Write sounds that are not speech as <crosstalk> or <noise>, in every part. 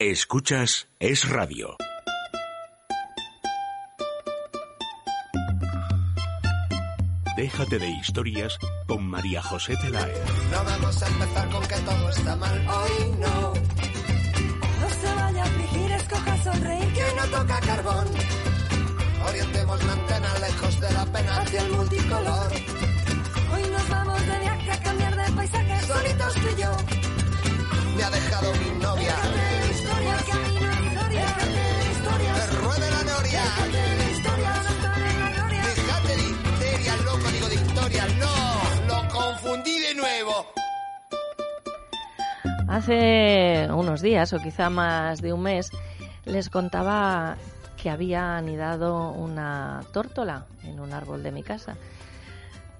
Escuchas Es Radio. Déjate de historias con María José Pelaez. No vamos a empezar con que todo está mal. Hoy no. No se vaya a afligir, escoja sonreír. Que no toca carbón. Orientemos la antena lejos de la pena hacia el multicolor. Hoy nos vamos de viaje a cambiar de paisaje. Solitos tú y yo. Me ha dejado mi novia. Hace unos días, o quizá más de un mes, les contaba que había anidado una tórtola en un árbol de mi casa.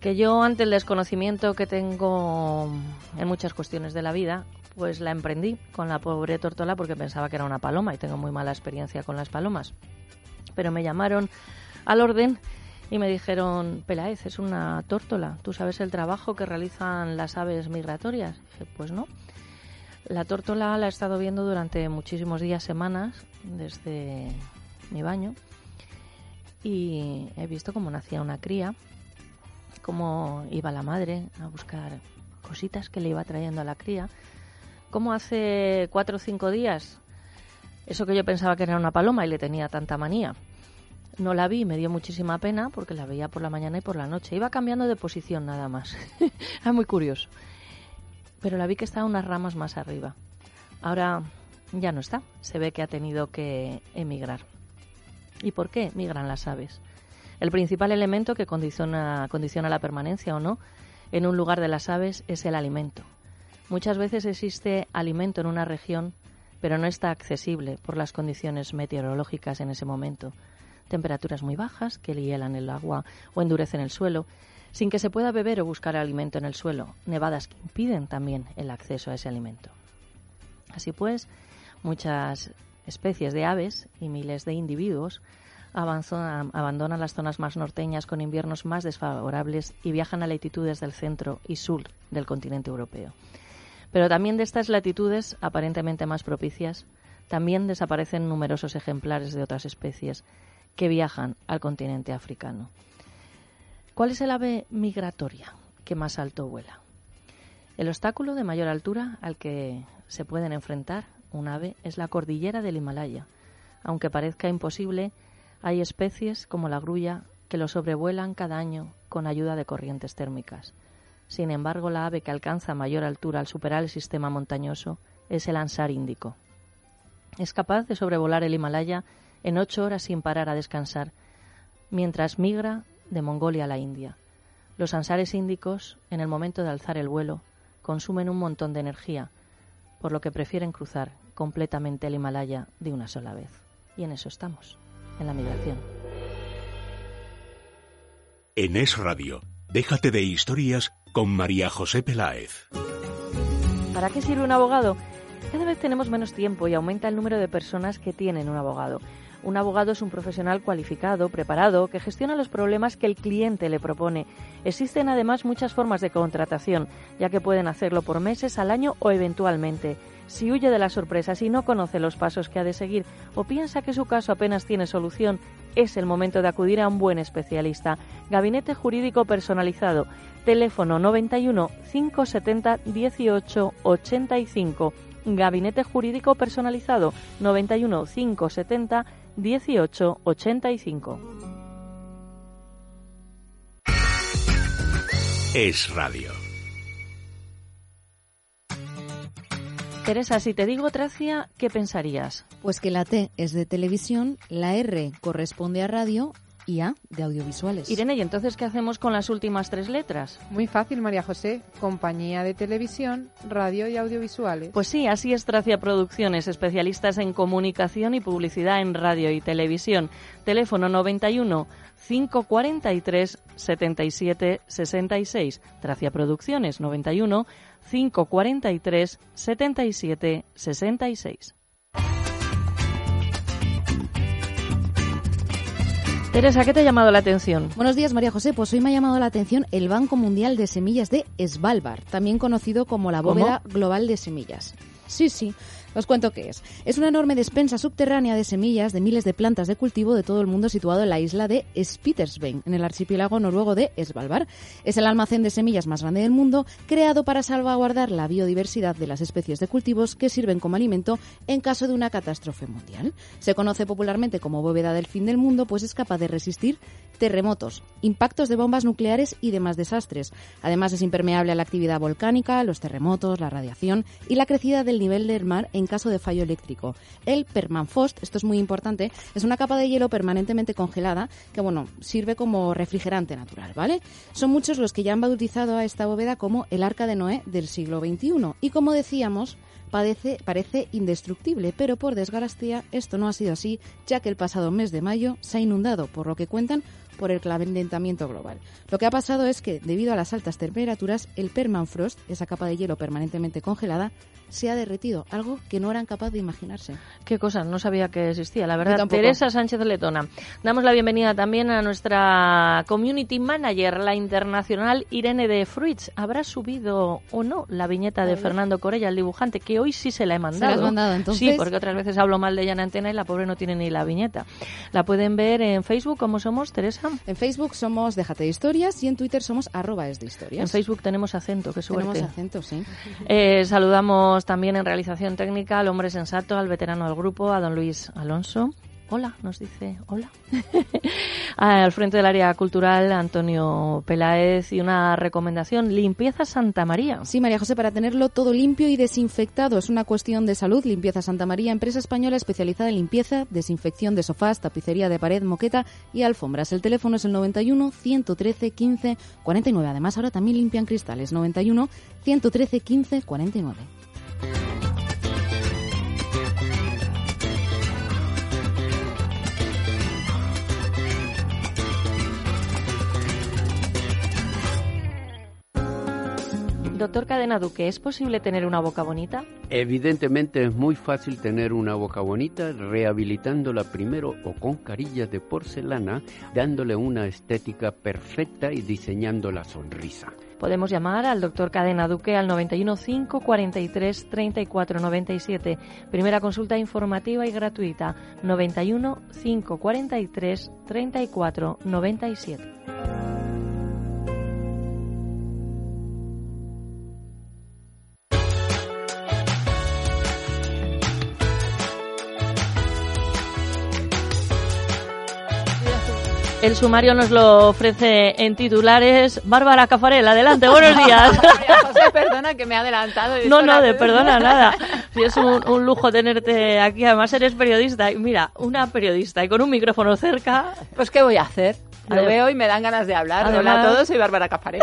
Que yo, ante el desconocimiento que tengo en muchas cuestiones de la vida, pues la emprendí con la pobre tórtola porque pensaba que era una paloma y tengo muy mala experiencia con las palomas. Pero me llamaron al orden y me dijeron, Pelaez, es una tórtola. ¿Tú sabes el trabajo que realizan las aves migratorias? Dije, pues no. La tórtola la he estado viendo durante muchísimos días, semanas, desde mi baño, y he visto cómo nacía una cría, cómo iba la madre a buscar cositas que le iba trayendo a la cría, cómo hace cuatro o cinco días, eso que yo pensaba que era una paloma y le tenía tanta manía, no la vi, me dio muchísima pena porque la veía por la mañana y por la noche. Iba cambiando de posición nada más. <laughs> Era muy curioso. Pero la vi que estaba unas ramas más arriba. Ahora ya no está. Se ve que ha tenido que emigrar. ¿Y por qué migran las aves? El principal elemento que condiciona, condiciona la permanencia o no en un lugar de las aves es el alimento. Muchas veces existe alimento en una región, pero no está accesible por las condiciones meteorológicas en ese momento temperaturas muy bajas que hielan el agua o endurecen el suelo, sin que se pueda beber o buscar alimento en el suelo, nevadas que impiden también el acceso a ese alimento. Así pues, muchas especies de aves y miles de individuos abandonan las zonas más norteñas con inviernos más desfavorables y viajan a latitudes del centro y sur del continente europeo. Pero también de estas latitudes aparentemente más propicias, también desaparecen numerosos ejemplares de otras especies que viajan al continente africano. ¿Cuál es el ave migratoria que más alto vuela? El obstáculo de mayor altura al que se pueden enfrentar un ave es la cordillera del Himalaya. Aunque parezca imposible, hay especies como la grulla que lo sobrevuelan cada año con ayuda de corrientes térmicas. Sin embargo, la ave que alcanza mayor altura al superar el sistema montañoso es el ansar índico. Es capaz de sobrevolar el Himalaya en ocho horas sin parar a descansar, mientras migra de Mongolia a la India. Los ansares índicos, en el momento de alzar el vuelo, consumen un montón de energía, por lo que prefieren cruzar completamente el Himalaya de una sola vez. Y en eso estamos, en la migración. En Es Radio, déjate de historias con María José Peláez. ¿Para qué sirve un abogado? Cada vez tenemos menos tiempo y aumenta el número de personas que tienen un abogado. Un abogado es un profesional cualificado, preparado, que gestiona los problemas que el cliente le propone. Existen además muchas formas de contratación, ya que pueden hacerlo por meses, al año o eventualmente. Si huye de las sorpresas y no conoce los pasos que ha de seguir o piensa que su caso apenas tiene solución, es el momento de acudir a un buen especialista. Gabinete Jurídico Personalizado. Teléfono 91 570 18 85. Gabinete Jurídico Personalizado 91 570 18 85. Es Radio. Teresa, si te digo Tracia, ¿qué pensarías? Pues que la T es de televisión, la R corresponde a radio y A de audiovisuales. Irene, ¿y entonces qué hacemos con las últimas tres letras? Muy fácil, María José. Compañía de televisión, radio y audiovisuales. Pues sí, así es Tracia Producciones, especialistas en comunicación y publicidad en radio y televisión. Teléfono 91 543 77 66. Tracia Producciones 91 543 77 66. Teresa, ¿qué te ha llamado la atención? Buenos días, María José. Pues hoy me ha llamado la atención el Banco Mundial de Semillas de Svalbard, también conocido como la ¿Cómo? Bóveda Global de Semillas. Sí, sí. Os cuento qué es. Es una enorme despensa subterránea de semillas de miles de plantas de cultivo de todo el mundo situado en la isla de Spitsbergen, en el archipiélago noruego de Svalbard. Es el almacén de semillas más grande del mundo, creado para salvaguardar la biodiversidad de las especies de cultivos que sirven como alimento en caso de una catástrofe mundial. Se conoce popularmente como bóveda del fin del mundo, pues es capaz de resistir terremotos, impactos de bombas nucleares y demás desastres. Además es impermeable a la actividad volcánica, los terremotos, la radiación y la crecida del nivel del mar caso de fallo eléctrico. El permafrost, esto es muy importante, es una capa de hielo permanentemente congelada que bueno, sirve como refrigerante natural, ¿vale? Son muchos los que ya han bautizado a esta bóveda como el Arca de Noé del siglo XXI y como decíamos, parece, indestructible, pero por desgracia esto no ha sido así, ya que el pasado mes de mayo se ha inundado, por lo que cuentan por el calentamiento global. Lo que ha pasado es que, debido a las altas temperaturas, el permafrost, esa capa de hielo permanentemente congelada, se ha derretido, algo que no eran capaces de imaginarse. Qué cosa, no sabía que existía, la verdad. Teresa Sánchez Letona. Damos la bienvenida también a nuestra community manager, la internacional Irene de Fruits. ¿Habrá subido o no la viñeta de Fernando Corella, el dibujante, que hoy sí se la he mandado? ¿Se la has mandado, entonces? Sí, porque otras veces hablo mal de ella en antena y la pobre no tiene ni la viñeta. La pueden ver en Facebook, ¿cómo somos, Teresa? En Facebook somos Déjate de Historias y en Twitter somos arroba es de historias. En Facebook tenemos acento, qué suerte. Tenemos acento, sí. <laughs> Eh, saludamos también en realización técnica al hombre sensato, al veterano del grupo, a don Luis Alonso. Hola, nos dice hola. <laughs> Al frente del área cultural, Antonio Peláez, y una recomendación, limpieza Santa María. Sí, María José, para tenerlo todo limpio y desinfectado. Es una cuestión de salud. Limpieza Santa María, empresa española especializada en limpieza, desinfección de sofás, tapicería de pared, moqueta y alfombras. El teléfono es el 91 113 15 49. Además, ahora también limpian cristales. 91 113 15 49. Doctor Cadena Duque, ¿es posible tener una boca bonita? Evidentemente es muy fácil tener una boca bonita rehabilitándola primero o con carillas de porcelana, dándole una estética perfecta y diseñando la sonrisa. Podemos llamar al doctor Cadena Duque al 91 5 43 34 97. Primera consulta informativa y gratuita 91 5 43 34 97. El sumario nos lo ofrece en titulares. Bárbara Cafarel, adelante, buenos días. <laughs> José, perdona que me he adelantado. No, no, de perdona, nada. <laughs> es un, un, lujo tenerte aquí. Además, eres periodista. Y mira, una periodista y con un micrófono cerca. Pues, ¿qué voy a hacer? Lo veo y me dan ganas de hablar. Además, Hola a todos, soy Bárbara Cafarel.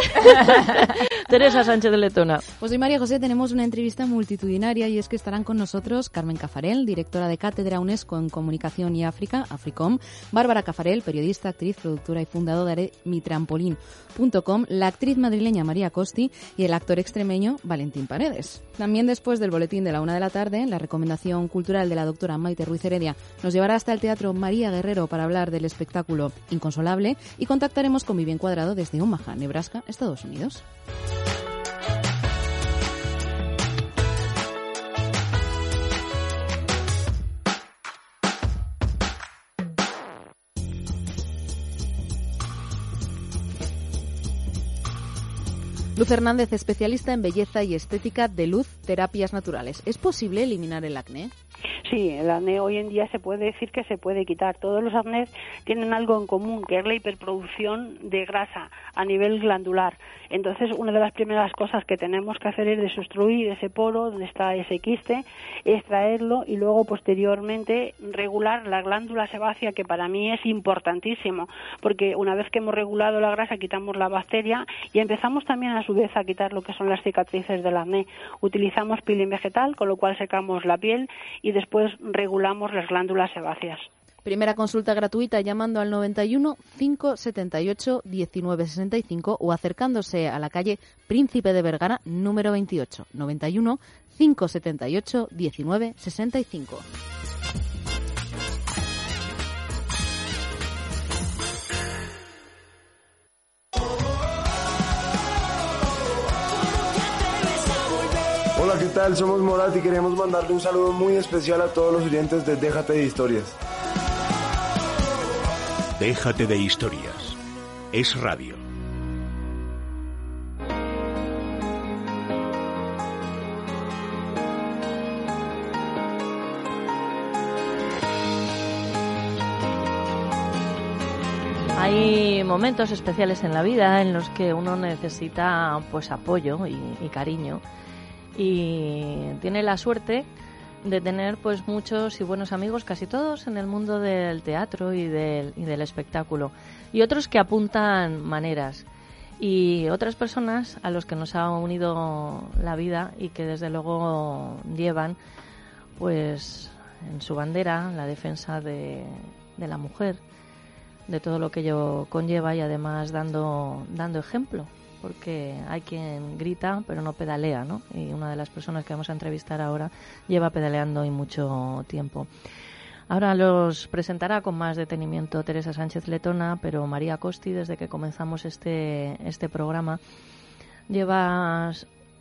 <laughs> Teresa Sánchez de Letona. Pues hoy, María José, tenemos una entrevista multitudinaria y es que estarán con nosotros Carmen Cafarel, directora de Cátedra UNESCO en Comunicación y África, AFRICOM, Bárbara Cafarel, periodista, actriz, productora y fundadora de mitrampolin.com, la actriz madrileña María Costi y el actor extremeño Valentín Paredes. También después del boletín de la una de la tarde, la recomendación cultural de la doctora Maite Ruiz Heredia nos llevará hasta el Teatro María Guerrero para hablar del espectáculo Inconsolable y contactaremos con Vivian Cuadrado desde Omaha, Nebraska, Estados Unidos. Luz Hernández, especialista en belleza y estética de luz, terapias naturales. ¿Es posible eliminar el acné? Sí, el acné hoy en día se puede decir que se puede quitar. Todos los acnés tienen algo en común, que es la hiperproducción de grasa a nivel glandular. Entonces, una de las primeras cosas que tenemos que hacer es desobstruir ese poro donde está ese quiste, extraerlo y luego posteriormente regular la glándula sebácea, que para mí es importantísimo, porque una vez que hemos regulado la grasa quitamos la bacteria y empezamos también a su vez a quitar lo que son las cicatrices del acné. Utilizamos peeling vegetal, con lo cual secamos la piel y después regulamos las glándulas sebáceas. Primera consulta gratuita llamando al 91 578 1965 o acercándose a la calle Príncipe de Vergara número 28 91 578 1965. Hola, ¿qué tal? Somos Morat y queremos mandarle un saludo muy especial a todos los oyentes de Déjate de Historias. Déjate de historias. Es radio. Hay momentos especiales en la vida en los que uno necesita pues apoyo y, y cariño y tiene la suerte de tener pues muchos y buenos amigos, casi todos en el mundo del teatro y del, y del espectáculo. Y otros que apuntan maneras. Y otras personas a los que nos ha unido la vida y que desde luego llevan pues en su bandera la defensa de, de la mujer de todo lo que ello conlleva y además dando, dando ejemplo, porque hay quien grita pero no pedalea, ¿no? Y una de las personas que vamos a entrevistar ahora lleva pedaleando y mucho tiempo. Ahora los presentará con más detenimiento Teresa Sánchez Letona, pero María Costi, desde que comenzamos este, este programa, lleva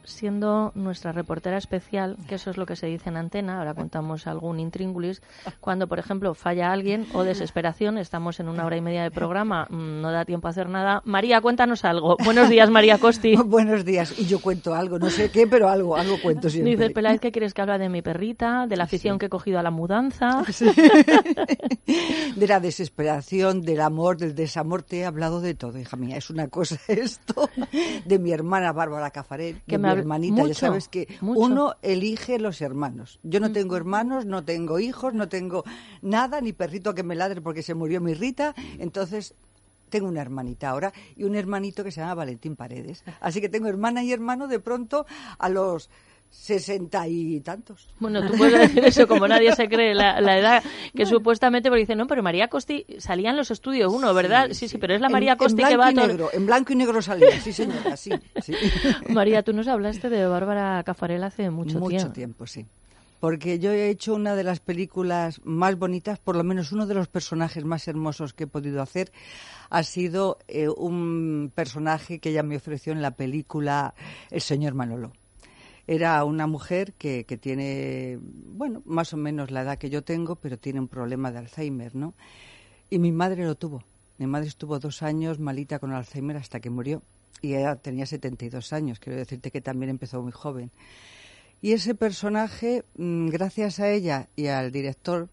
siendo nuestra reportera especial, que eso es lo que se dice en antena, ahora contamos algún intríngulis, cuando, por ejemplo, falla alguien o desesperación, estamos en una hora y media de programa, mm, no da tiempo a hacer nada. María, cuéntanos algo. Buenos días, María Costi. <laughs> Buenos días, y yo cuento algo, no sé qué, pero algo, algo cuento siempre. Dice Peláez que quieres que hable de mi perrita, de la afición Sí. que he cogido a la mudanza. <laughs> de la desesperación, del amor, del desamor, te he hablado de todo, hija mía. Es una cosa <laughs> esto de mi hermana Bárbara Cafarel, Que me hermanita. mucho, ya sabes que mucho. uno elige los hermanos. Yo no tengo hermanos, no tengo hijos, no tengo nada, ni perrito que me ladre porque se murió mi Rita. Entonces tengo una hermanita ahora y un hermanito que se llama Valentín Paredes. Así que tengo hermana y hermano de pronto a los sesenta y tantos. Bueno, tú puedes decir eso como nadie se cree la, la edad que supuestamente, porque dicen, no, pero María Costi salía en los estudios uno, ¿verdad? Sí, sí, pero es la En- María en Costi que va y todo- negro, En blanco y negro salía, sí señora, sí. sí. <laughs> María, tú nos hablaste de Bárbara Cafarel hace mucho, Mucho tiempo. sí. Porque yo he hecho una de las películas más bonitas, por lo menos uno de los personajes más hermosos que he podido hacer, ha sido eh, un personaje que ella me ofreció en la película El señor Manolo. Era una mujer que, que tiene, bueno, más o menos la edad que yo tengo, pero tiene un problema de Alzheimer, ¿no? Y mi madre lo tuvo. Mi madre estuvo dos años malita con Alzheimer hasta que murió. Y ella tenía 72 años, quiero decirte que también empezó muy joven. Y ese personaje, mm, gracias a ella y al director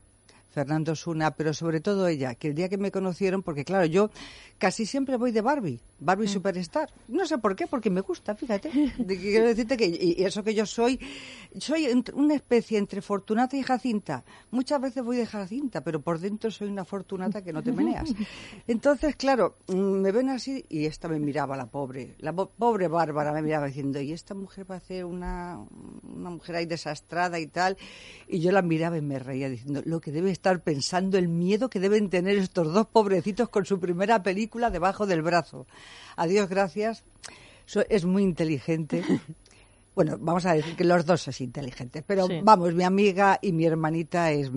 Fernando Suna, pero sobre todo ella, que el día que me conocieron, porque claro, yo casi siempre voy de Barbie, Barbie Superstar. No sé por qué, porque me gusta, fíjate. Quiero decirte que y eso que yo soy, soy una especie entre Fortunata y Jacinta. Muchas veces voy de Jacinta, pero por dentro soy una Fortunata que no te meneas. Entonces, claro, mm, me ven así y esta me miraba, la pobre, la po- pobre Bárbara me miraba diciendo, y esta mujer va a ser una, una mujer ahí desastrada y tal. Y yo la miraba y me reía diciendo, lo que debe estar pensando, el miedo que deben tener estos dos pobrecitos con su primera película debajo del brazo. Adiós, gracias. Es muy inteligente. <laughs> Bueno, vamos a decir que los dos son inteligentes, pero Sí. vamos, mi amiga y mi hermanita es,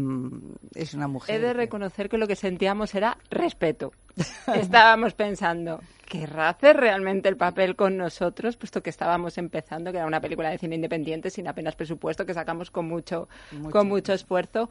es una mujer. He de reconocer que lo que sentíamos era respeto. <laughs> Estábamos pensando, ¿querrá hacer realmente el papel con nosotros? Puesto que estábamos empezando, que era una película de cine independiente sin apenas presupuesto, que sacamos con mucho, Mucho. con mucho esfuerzo.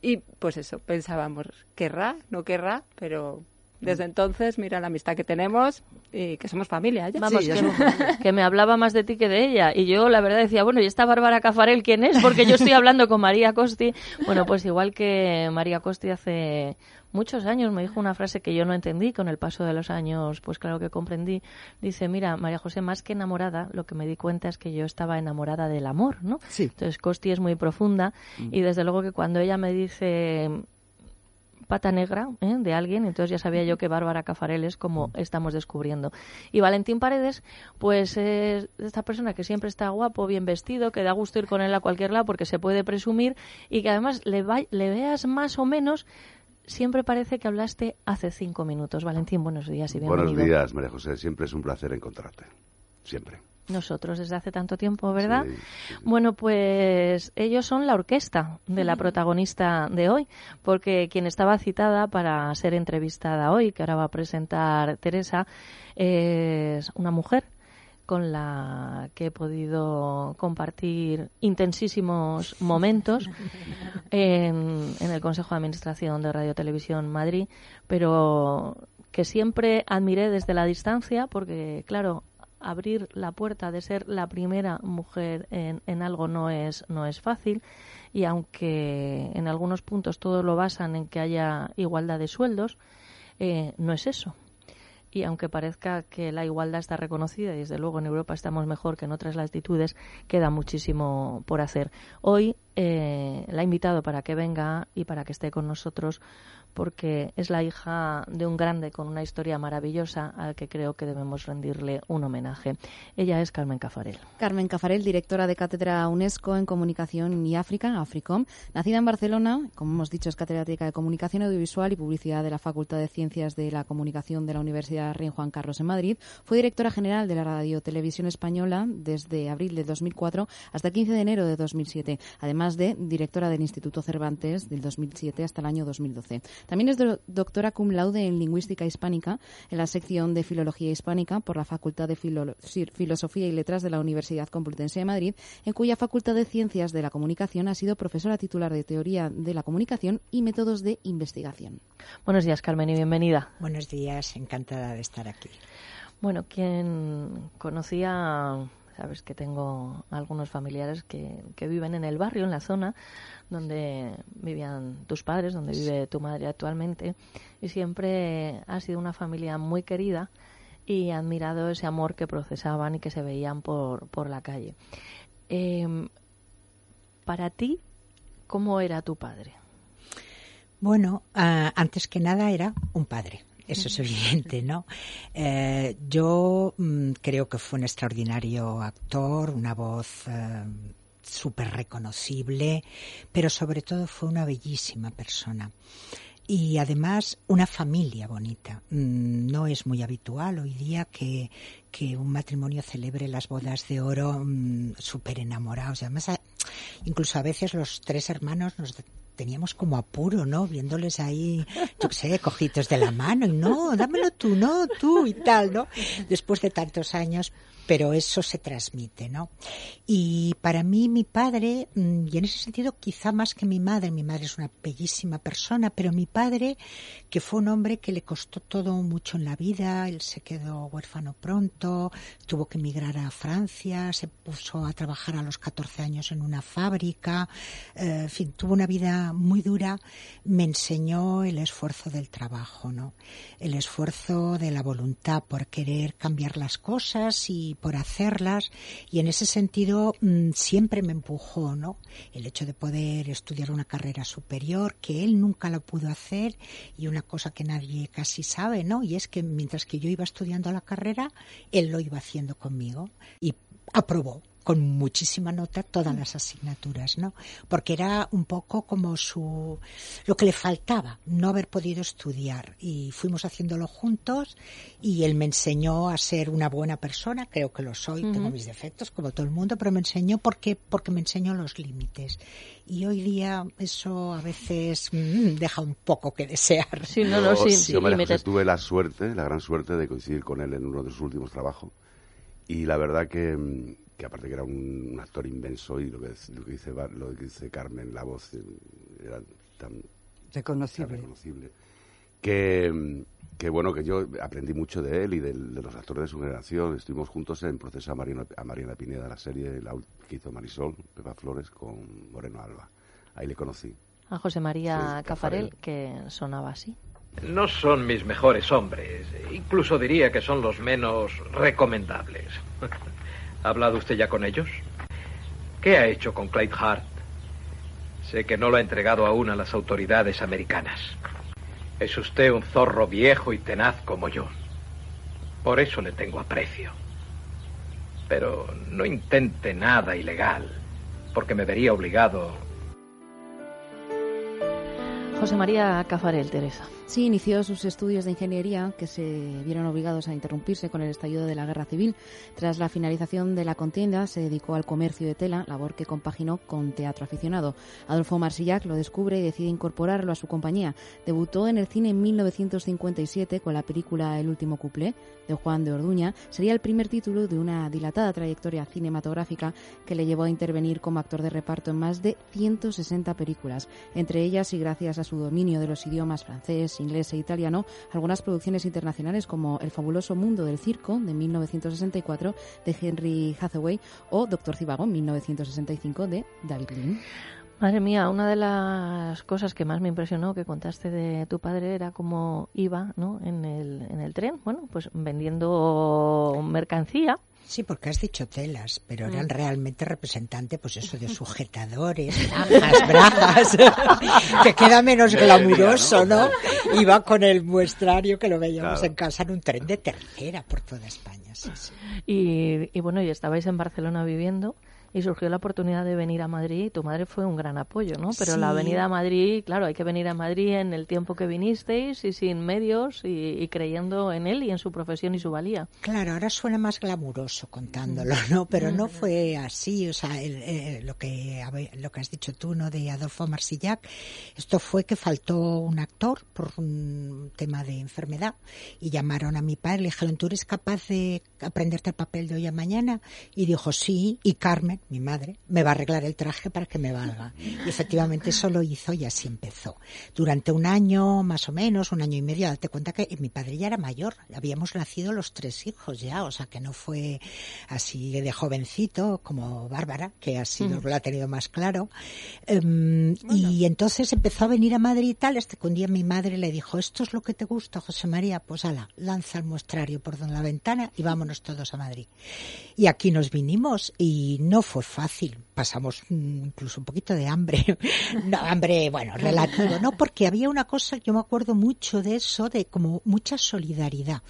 Y pues eso, pensábamos, ¿querrá? ¿No querrá? Pero desde entonces, mira la amistad que tenemos y que somos familia. ya. Vamos, que, <laughs> que me hablaba más de ti que de ella. Y yo, la verdad, decía, bueno, ¿y esta Bárbara Cafarel quién es? Porque yo estoy hablando con María Costi. Bueno, pues igual que María Costi hace muchos años me dijo una frase que yo no entendí, con el paso de los años, pues claro que comprendí. Dice, mira, María José, más que enamorada, lo que me di cuenta es que yo estaba enamorada del amor, ¿no? Sí. Entonces, Costi es muy profunda y desde luego que cuando ella me dice pata negra ¿eh? de alguien, entonces ya sabía yo que Bárbara Cafarel es como estamos descubriendo. Y Valentín Paredes, pues es esta persona que siempre está guapo, bien vestido, que da gusto ir con él a cualquier lado porque se puede presumir y que además le, va- le veas más o menos, siempre parece que hablaste hace cinco minutos. Valentín, buenos días y bienvenido. Buenos días, María José. Siempre es un placer encontrarte. Siempre. Nosotros desde hace tanto tiempo, ¿verdad? Sí, Bueno, pues ellos son la orquesta de la protagonista de hoy, porque quien estaba citada para ser entrevistada hoy, que ahora va a presentar Teresa, es una mujer con la que he podido compartir intensísimos <laughs> momentos en, en el Consejo de Administración de Radio Televisión Madrid, pero que siempre admiré desde la distancia porque, claro, abrir la puerta de ser la primera mujer en, en, algo no es, no es fácil y aunque en algunos puntos todo lo basan en que haya igualdad de sueldos, eh, no es eso. Y aunque parezca que la igualdad está reconocida y desde luego en Europa estamos mejor que en otras latitudes, queda muchísimo por hacer. Hoy eh, la he invitado para que venga y para que esté con nosotros porque es la hija de un grande con una historia maravillosa al que creo que debemos rendirle un homenaje. Ella es Carmen Cafarel. Carmen Cafarel, directora de Cátedra UNESCO en Comunicación y África, AFRICOM. Nacida en Barcelona, como hemos dicho, es catedrática de Comunicación Audiovisual y Publicidad de la Facultad de Ciencias de la Comunicación de la Universidad Rey Juan Carlos en Madrid. Fue directora general de la Radio Televisión Española desde abril de 2004 hasta el 15 de enero de 2007, además de directora del Instituto Cervantes del 2007 hasta el año 2012. También es doctora cum laude en Lingüística Hispánica en la sección de Filología Hispánica por la Facultad de Filosofía y Letras de la Universidad Complutense de Madrid, en cuya Facultad de Ciencias de la Comunicación ha sido profesora titular de Teoría de la Comunicación y Métodos de Investigación. Buenos días, Carmen, y bienvenida. Buenos días, encantada de estar aquí. Bueno, quien conocía Sabes que tengo algunos familiares que, que viven en el barrio, en la zona donde vivían tus padres, donde vive tu madre actualmente, y siempre ha sido una familia muy querida y admirado ese amor que procesaban y que se veían por, por la calle. Eh, para ti, ¿cómo era tu padre? Bueno, uh, antes que nada era un padre. Eso es evidente, ¿no? Eh, yo mm, creo que fue un extraordinario actor, una voz eh, súper reconocible, pero sobre todo fue una bellísima persona. Y además una familia bonita. Mm, no es muy habitual hoy día que, que un matrimonio celebre las bodas de oro mm, súper enamorados. Además, incluso a veces los tres hermanos nos teníamos como apuro, ¿no? Viéndoles ahí, yo qué sé, cojitos de la mano y no, dámelo tú, no, tú y tal, ¿no? Después de tantos años, pero eso se transmite, ¿no? Y para mí mi padre, mm, y en ese sentido quizá más que mi madre, mi madre es una bellísima persona, pero mi padre, que fue un hombre que le costó todo mucho en la vida, él se quedó huérfano pronto, tuvo que emigrar a Francia, se puso a trabajar a los 14 años en una fábrica, eh, en fin, tuvo una vida muy dura, me enseñó el esfuerzo del trabajo, ¿no? El esfuerzo de la voluntad por querer cambiar las cosas y por hacerlas y en ese sentido mm, siempre me empujó, ¿no? El hecho de poder estudiar una carrera superior que él nunca lo pudo hacer y una cosa que nadie casi sabe, ¿no? Y es que mientras que yo iba estudiando la carrera, él lo iba haciendo conmigo y aprobó con muchísima nota todas las asignaturas, ¿no? Porque era un poco como su lo que le faltaba, no haber podido estudiar y fuimos haciéndolo juntos y él me enseñó a ser una buena persona, creo que lo soy, tengo mis defectos como todo el mundo, pero me enseñó porque porque me enseñó los límites. Y hoy día eso a veces mmm, deja un poco que desear. Sí, no, no, sí, sí, yo me tuve la suerte, la gran suerte de coincidir con él en uno de sus últimos trabajos y la verdad que mm, que aparte que era un, actor inmenso y lo que, lo que, dice, lo que dice Carmen, la voz era tan reconocible, reconocible que, que, bueno, que yo aprendí mucho de él y de, de, los actores de su generación. Estuvimos juntos en proceso a Mariana, a Mariana Pineda, la serie la, que hizo Marisol, Pepa Flores, con Moreno Alba. Ahí le conocí. A José María sí, Cafarel, Cafarel, que sonaba así. No son mis mejores hombres, incluso diría que son los menos recomendables. <laughs> ¿Ha hablado usted ya con ellos? ¿Qué ha hecho con Clyde Hart? Sé que no lo ha entregado aún a las autoridades americanas. Es usted un zorro viejo y tenaz como yo. Por eso le tengo aprecio. Pero no intente nada ilegal, porque me vería obligado José María Cafarel, Teresa. Sí, inició sus estudios de ingeniería que se vieron obligados a interrumpirse con el estallido de la guerra civil. Tras la finalización de la contienda se dedicó al comercio de tela, labor que compaginó con teatro aficionado. Adolfo Marsillac lo descubre y decide incorporarlo a su compañía. Debutó en el cine en 1957 con la película El último cuplé de Juan de Orduña. Sería el primer título de una dilatada trayectoria cinematográfica que le llevó a intervenir como actor de reparto en más de 160 películas, entre ellas y gracias a su dominio de los idiomas francés, inglés e italiano, algunas producciones internacionales como El fabuloso mundo del circo de 1964 de Henry Hathaway o Doctor Cibago en 1965 de David Lean. Madre mía, una de las cosas que más me impresionó que contaste de tu padre era cómo iba ¿no? en, el, en el tren, bueno, pues vendiendo mercancía Sí, porque has dicho telas, pero eran Mm. realmente representantes, pues eso, de sujetadores, <laughs> bragas, <laughs> bragas, que queda menos glamuroso, ¿no? Iba con el muestrario que lo veíamos Claro. en casa en un tren de tercera por toda España, sí, sí. Y, y bueno, y estabais en Barcelona viviendo y surgió la oportunidad de venir a Madrid y tu madre fue un gran apoyo, ¿no? Pero la venida a Madrid, claro, hay que venir a Madrid en el tiempo que vinisteis y sin medios y, y creyendo en él y en su profesión y su valía. Claro, ahora suena más glamuroso contándolo, ¿no? Pero no fue así, o sea, el- eh, lo que lo que has dicho tú, ¿no? De Adolfo Marsillac, esto fue que faltó un actor por un tema de enfermedad y llamaron a mi padre, le dijeron, ¿tú eres capaz de aprenderte el papel de hoy a mañana? Y dijo, sí, y Carmen, mi madre, me va a arreglar el traje para que me valga. Y efectivamente eso lo hizo y así empezó. Durante un año, más o menos, un año y medio, date cuenta que mi padre ya era mayor, habíamos nacido los tres hijos ya, o sea que no fue así de jovencito como Bárbara, que ha sido, lo ha tenido más claro. Em, Y entonces empezó a venir a Madrid y tal, hasta que un día mi madre le dijo, esto es lo que te gusta, José María, pues ala, lanza el muestrario por la ventana y vámonos todos a Madrid. Y aquí nos vinimos y no fue fácil. Pasamos mm, incluso un poquito de hambre. <laughs> No, hambre, bueno, relativo, ¿no? Porque había una cosa, yo me acuerdo mucho de eso, de como mucha solidaridad.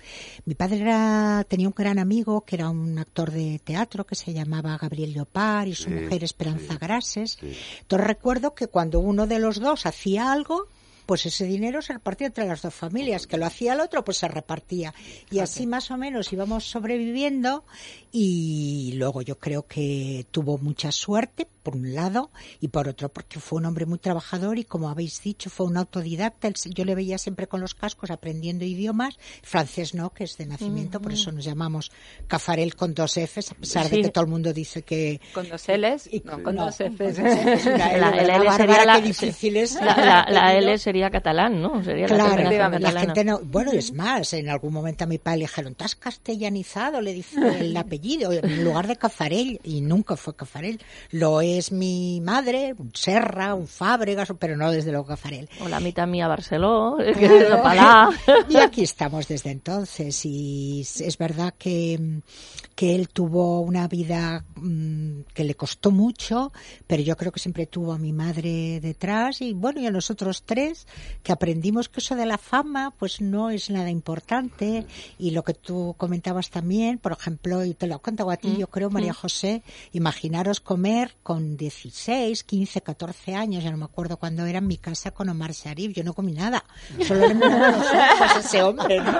Mi padre era, tenía un gran amigo que era un actor de teatro que se llamaba Gabriel Leopard y su Sí, mujer Esperanza Grases. Entonces recuerdo que cuando uno de los dos hacía algo, pues ese dinero se repartía entre las dos familias, que lo hacía el otro, pues se repartía. Y así más o menos íbamos sobreviviendo y luego yo creo que tuvo mucha suerte, por un lado, y por otro porque fue un hombre muy trabajador y como habéis dicho, fue un autodidacta. Yo le veía siempre con los cascos aprendiendo idiomas, francés no, que es de nacimiento, por eso nos llamamos Cafarel con dos Fs, a pesar Sí. de que todo el mundo dice que... Con dos L's, no, con no, dos con dos Fs, <laughs> La, ¿verdad, la L sería la, difícil es la. <laughs> L sería catalán, ¿no? Sería la Claro, la catalana. gente no. Bueno, es más, en algún momento a mi padre le dijeron, ¿te has castellanizado? Le dice el <laughs> apellido, en lugar de Cafarel, y nunca fue Cafarel. Lo es mi madre, un Serra, un Fábregas, pero no desde luego Cafarel. O la mitad mía Barceló, <laughs> que Claro. es la palá. <laughs> Y aquí estamos desde entonces y es verdad que, que él tuvo una vida mm, que le costó mucho, pero yo creo que siempre tuvo a mi madre detrás y bueno, y a nosotros tres que aprendimos que eso de la fama pues no es nada importante y lo que tú comentabas también, por ejemplo, y te lo contado a ti, Mm, yo creo, María mm. José, imaginaros comer con 16, 15, 14 años, ya no me acuerdo cuándo era en mi casa con Omar Sharif, yo no comí nada, solo le miraba los ojos ese hombre, ¿no?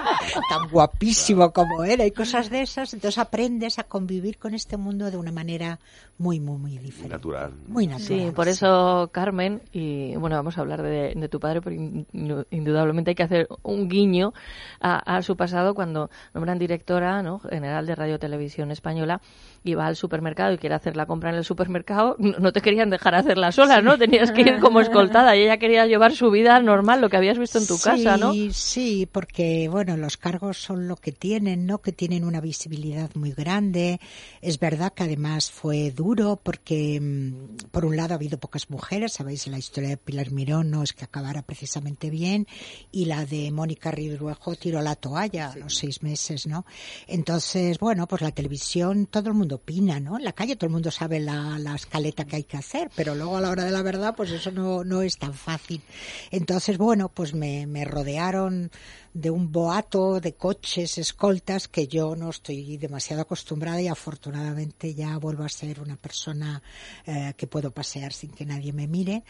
Tan guapísimo como era y cosas de esas, entonces aprendes a convivir con este mundo de una manera muy, muy, muy diferente. Natural. Muy natural. Sí, por eso Carmen, y bueno, vamos a hablar de, de tu padre, pero in- in- indudablemente hay que hacer un guiño a, a su pasado cuando nombran directora ¿no? general de Radio Televisión Española y va al supermercado y quiere hacer la compra en el supermercado, <laughs> no, no te querían dejar hacerla sola, ¿no? Tenías que ir como escoltada y ella quería llevar su vida normal, lo que habías visto en tu casa, ¿no? Sí, sí, porque bueno, los cargos son lo que tienen, ¿no? Que tienen una visibilidad muy grande. Es verdad que además fue duro porque mm, por un lado ha habido pocas mujeres, sabéis la historia de Pilar Mirón no es que acabara precisamente bien y la de Mónica Ridruejo tiró la toalla a los seis meses, ¿no? Entonces, bueno, pues la televisión todo el mundo opina, ¿no? En la calle todo el mundo sabe la, la escaleta que hay que hacer, pero luego a la hora de la verdad, pues eso no, no es tan fácil. Entonces, bueno, pues me, me rodearon de un boato de coches, escoltas, que yo no estoy demasiado acostumbrada y afortunadamente ya vuelvo a ser una persona eh, que puedo pasear sin que nadie me mire.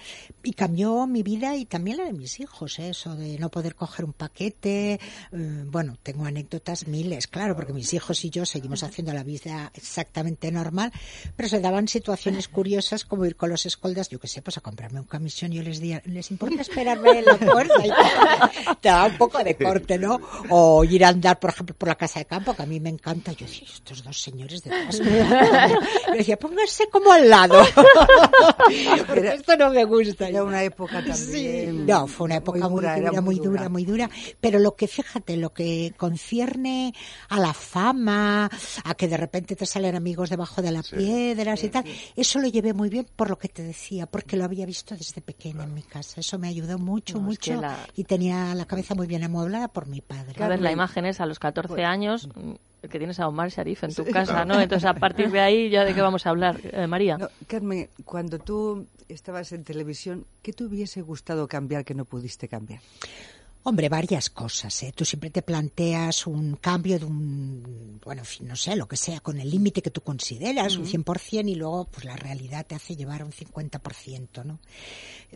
Y cambió mi vida y también la de mis hijos, ¿eh? eso de no poder coger un paquete. eh, bueno, tengo anécdotas miles, claro, porque mis hijos y yo seguimos haciendo la vida exactamente normal, pero se daban situaciones curiosas como ir con los escoldas, yo que sé, pues a comprarme un camisón y yo les decía, ¿les importa <laughs> esperarme en la puerta? Y <laughs> te da un poco de ¿no? O ir a andar, por ejemplo, por la casa de campo, que a mí me encanta. Yo decía, estos dos señores detrás. Yo decía, pónganse como al lado. <laughs> Porque esto no me gusta. Era una época también. Sí. No, fue una época muy dura, era muy dura, muy dura. Pero lo que, fíjate, lo que concierne a la fama, a que de repente te salen amigos debajo de las piedras y tal, eso lo llevé muy bien por lo que te decía, porque lo había visto desde pequeña en mi casa. Eso me ayudó mucho, No, es que mucho. la- Y tenía la cabeza muy bien amueblada por mi padre. A ver, la imagen es a los 14 años mm, que tienes a Omar Sharif en tu casa, ¿no? Entonces, a partir de ahí, ¿ya de qué vamos a hablar? Eh, María. No, Carmen, cuando tú estabas en televisión, ¿qué te hubiese gustado cambiar que no pudiste cambiar? Hombre, varias cosas. ¿eh? Tú siempre te planteas un cambio de un, bueno, en fin, no sé, lo que sea, con el límite que tú consideras, un Ujú. 100%, y luego pues la realidad te hace llevar a un 50%, ¿no?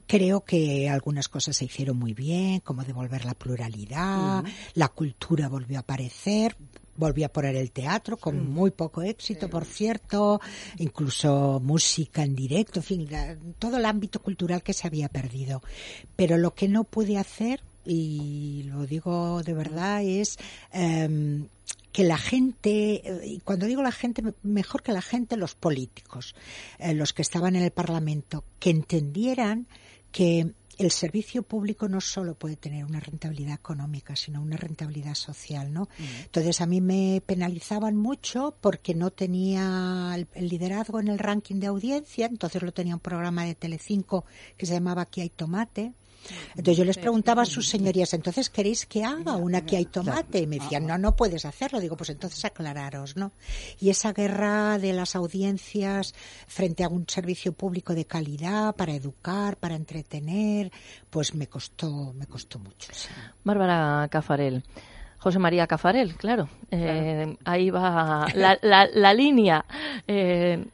Creo que algunas cosas se hicieron muy bien, como devolver la pluralidad, la cultura volvió a aparecer, volví a poner el teatro con muy poco éxito, por cierto, incluso música en directo, en fin, la- todo el ámbito cultural que se había perdido. Pero lo que no pude hacer, y lo digo de verdad, es em, que la gente, eh, y cuando digo la gente, me- mejor que la gente, los políticos, eh, los que estaban en el Parlamento, que entendieran que el servicio público no solo puede tener una rentabilidad económica, sino una rentabilidad social, ¿no? Entonces a mí me penalizaban mucho porque no tenía el, el liderazgo en el ranking de audiencia, entonces lo tenía un programa de Telecinco que se llamaba Aquí hay tomate. Entonces yo les preguntaba a sus señorías, entonces queréis que haga una aquí hay tomate? Y me decían, no, no puedes hacerlo. Digo, pues entonces aclararos, ¿no? Y esa guerra de las audiencias frente a un servicio público de calidad para educar, para entretener, pues me costó, me costó mucho. sí. Bárbara Cafarel. José María Cafarel, claro. Eh, ahí va la, la, la línea. Eh,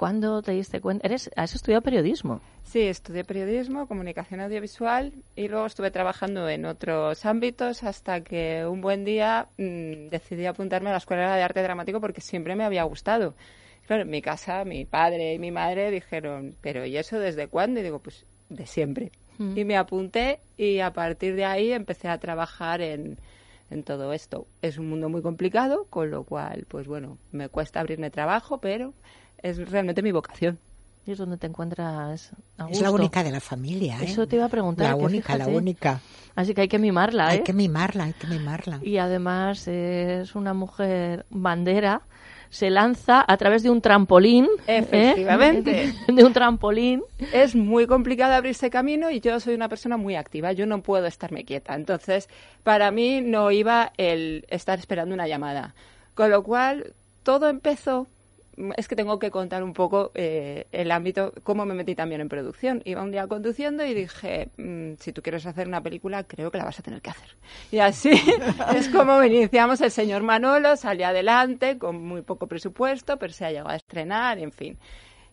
¿Cuándo te diste cuenta? Eres, has estudiado periodismo. Sí, estudié periodismo, comunicación audiovisual y luego estuve trabajando en otros ámbitos hasta que un buen día mm, decidí apuntarme a la Escuela de Arte Dramático porque siempre me había gustado. Claro, en mi casa mi padre y mi madre dijeron, pero ¿y eso desde cuándo? Y digo, pues de siempre. Mm. Y me apunté y a partir de ahí empecé a trabajar en, en todo esto. Es un mundo muy complicado, con lo cual, pues bueno, me cuesta abrirme trabajo, pero es realmente mi vocación. Y es donde te encuentras a Es la única de la familia, ¿eh? Eso te iba a preguntar. La única, la única. Así que hay que mimarla, ¿eh? Hay que mimarla, hay que mimarla. Y además es una mujer bandera. Se lanza a través de un trampolín. ¿eh? Efectivamente. <laughs> De un trampolín. Es muy complicado abrirse camino y yo soy una persona muy activa. Yo no puedo estarme quieta. Entonces, para mí no iba el estar esperando una llamada. Con lo cual, todo empezó. Es que tengo que contar un poco eh, el ámbito, cómo me metí también en producción. Iba un día conduciendo y dije, mm, si tú quieres hacer una película, creo que la vas a tener que hacer. Y así <laughs> es como iniciamos El Señor Manolo, salió adelante con muy poco presupuesto, pero se ha llegado a estrenar, en fin.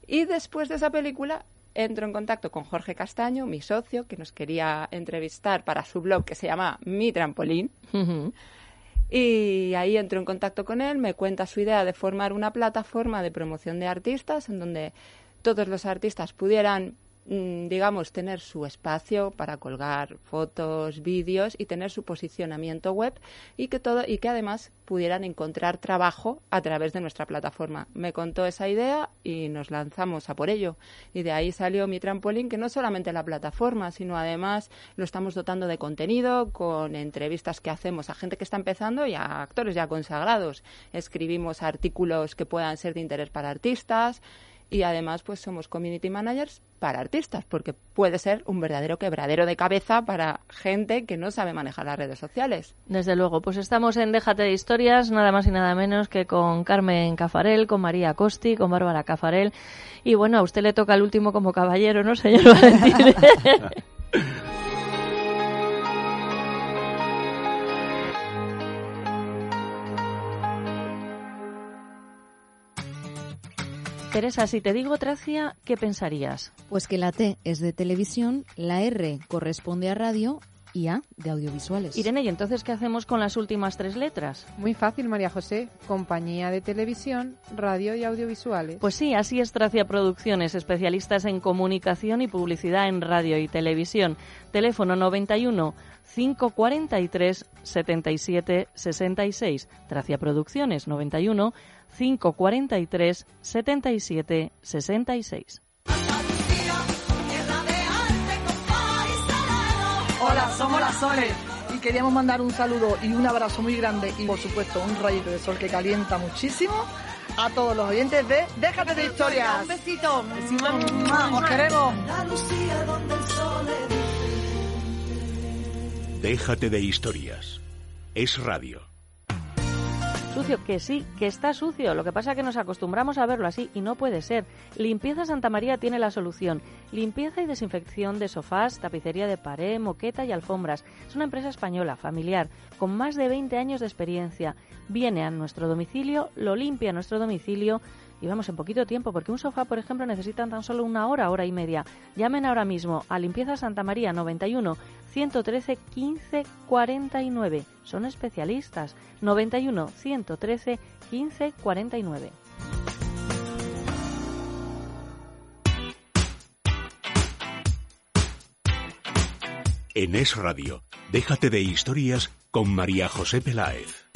Y después de esa película entro en contacto con Jorge Castaño, mi socio, que nos quería entrevistar para su blog que se llama Mi Trampolín. Y ahí entro en contacto con él, me cuenta su idea de formar una plataforma de promoción de artistas en donde todos los artistas pudieran, digamos, tener su espacio para colgar fotos, vídeos y tener su posicionamiento web y que todo y que además pudieran encontrar trabajo a través de nuestra plataforma. Me contó esa idea y nos lanzamos a por ello. Y de ahí salió mi trampolín, que no solamente la plataforma, sino además lo estamos dotando de contenido con entrevistas que hacemos a gente que está empezando y a actores ya consagrados. Escribimos artículos que puedan ser de interés para artistas y además pues somos community managers para artistas porque puede ser un verdadero quebradero de cabeza para gente que no sabe manejar las redes sociales. Desde luego, pues estamos en Déjate de Historias, nada más y nada menos que con Carmen Cafarel, con María Costi, con Bárbara Cafarel. Y bueno, a usted le toca el último como caballero, ¿no, señor Valentín? <laughs> Teresa, si te digo Tracia, ¿qué pensarías? Pues que la T es de televisión, la R corresponde a radio y A de audiovisuales. Irene, ¿y entonces qué hacemos con las últimas tres letras? Muy fácil, María José. Compañía de televisión, radio y audiovisuales. Pues sí, así es Tracia Producciones, especialistas en comunicación y publicidad en radio y televisión. Teléfono 91 543 77 66. Tracia Producciones 91 543 77 66. Hola, somos las Soles y queríamos mandar un saludo y un abrazo muy grande y por supuesto un rayito de sol que calienta muchísimo a todos los oyentes de Déjate de historias. Un besito. Os queremos. Déjate de historias. Es radio. Sucio, que sí, que está sucio. Lo que pasa es que nos acostumbramos a verlo así y no puede ser. Limpieza Santa María tiene la solución. Limpieza y desinfección de sofás, tapicería de pared, moqueta y alfombras. Es una empresa española, familiar, con más de 20 años de experiencia. Viene a nuestro domicilio, lo limpia a nuestro domicilio y vamos en poquito tiempo, porque un sofá, por ejemplo, necesitan tan solo una hora, hora y media. Llamen ahora mismo a Limpieza Santa María 91 113 15 49. Son especialistas. 91 113 15 49. En Es Radio, déjate de historias con María José Peláez.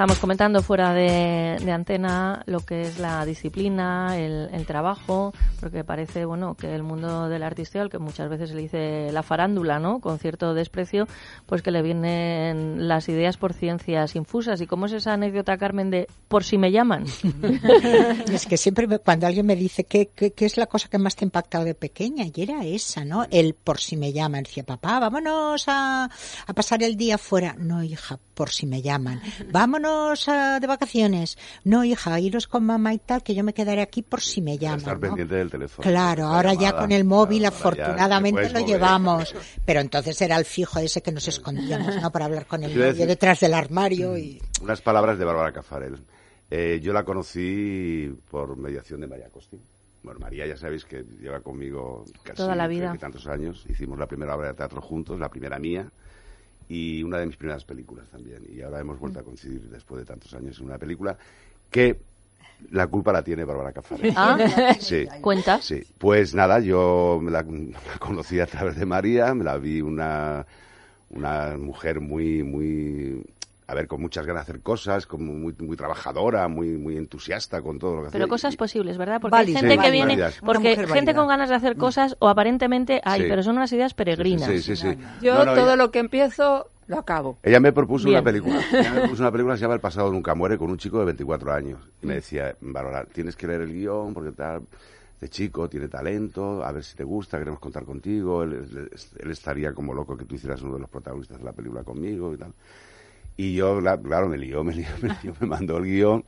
Estábamos comentando fuera de, antena lo que es la disciplina, el, el trabajo, porque parece bueno que el mundo del artisteo, que muchas veces se le dice la farándula, ¿no? Con cierto desprecio, pues que le vienen las ideas por ciencias infusas. ¿Y cómo es esa anécdota, Carmen, de por si me llaman? <laughs> es que siempre me- cuando alguien me dice ¿qué, qué, qué es la cosa que más te ha impactado de pequeña, y era esa, ¿no? El por si me llaman. Decía, papá, vámonos a, a pasar el día fuera. No, hija, por si me llaman. Vámonos a- de vacaciones. No, hija, iros con mamá y tal, que yo me quedaré aquí por si me llaman. Estar ¿no? pendiente del teléfono. Claro, La ahora ya llamada. con el móvil Claro, ya afortunadamente lo mover. llevamos. <laughs> Pero entonces era el fijo ese que nos escondíamos, ¿no? Para hablar con el novio decir- detrás del armario y... Unas palabras de Bárbara Cafarel. Eh, yo la conocí por mediación de María Costín. Bueno, María ya sabéis que lleva conmigo casi Toda la vida. tantos años. Hicimos la primera obra de teatro juntos, la primera mía, y una de mis primeras películas también. Y ahora hemos vuelto a coincidir después de tantos años en una película que la culpa la tiene Bárbara Cafarel. Ah, sí. ¿Cuenta? Sí, pues nada, yo me la, la conocí a través de María, me la vi una, una mujer muy, muy, a ver, con muchas ganas de hacer cosas, como muy, muy trabajadora, muy, muy entusiasta con todo lo que hacía. Pero Y- cosas posibles, ¿verdad? Porque Válida. hay gente Sí, que viene, válidas. Porque gente válida. con ganas de hacer cosas o aparentemente hay, Sí. pero son unas ideas peregrinas. Sí, sí, sí. Yo No, no, todo ella- lo que empiezo lo acabo. Ella me propuso Bien. una película. <laughs> Ella me propuso una película que se llama El pasado nunca muere con un chico de 24 años. Y me decía, Bárbara, tienes que leer el guion porque tal, este chico tiene talento, a ver si te gusta, queremos contar contigo. Él, él- él estaría como loco que tú hicieras uno de los protagonistas de la película conmigo y tal. Y yo, la- claro, me lió, <laughs> me lió, me lió, me mandó el guion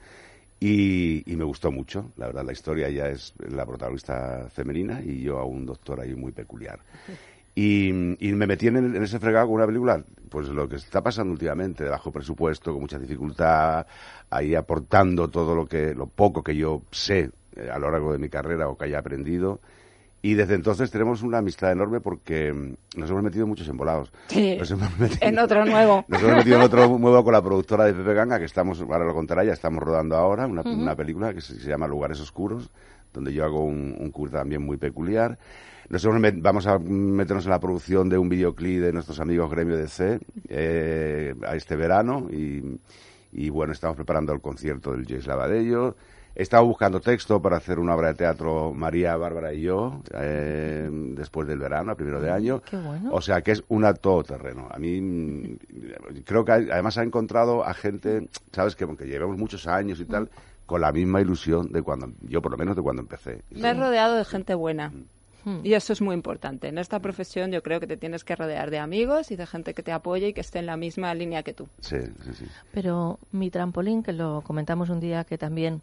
y, me gustó mucho. La verdad, la historia ya es la protagonista femenina y yo a un doctor ahí muy peculiar. Y, me metí en, en ese fregado con una película, pues lo que está pasando últimamente, de bajo presupuesto, con mucha dificultad, ahí aportando todo lo que, lo poco que yo sé eh, a lo largo de mi carrera o que haya aprendido. Y desde entonces tenemos una amistad enorme porque mm, nos hemos metido muchos embolados. Sí, Nos hemos metido- <laughs> en otro nuevo. <laughs> nos hemos metido en otro nuevo con la productora de Pepe Ganga, que estamos, ahora lo contará, ya estamos rodando ahora, una, una película que se, se llama Lugares Oscuros, donde yo hago un, un curso también muy peculiar. Nosotros me- vamos a meternos en la producción de un videoclip de nuestros amigos Gremio de C eh, a este verano y, y bueno, estamos preparando el concierto del James Lavadello. He estado buscando texto para hacer una obra de teatro María, Bárbara y yo eh, después del verano, a primero de año. Qué bueno. O sea que es un todoterreno. A mí mm, creo que hay- además ha encontrado a gente, sabes, que aunque llevamos muchos años y tal, con la misma ilusión de cuando, yo por lo menos de cuando empecé. Me he rodeado de gente buena. Y eso es muy importante. En esta profesión yo creo que te tienes que rodear de amigos y de gente que te apoye y que esté en la misma línea que tú. Sí, sí, sí. Pero mi trampolín, que lo comentamos un día que también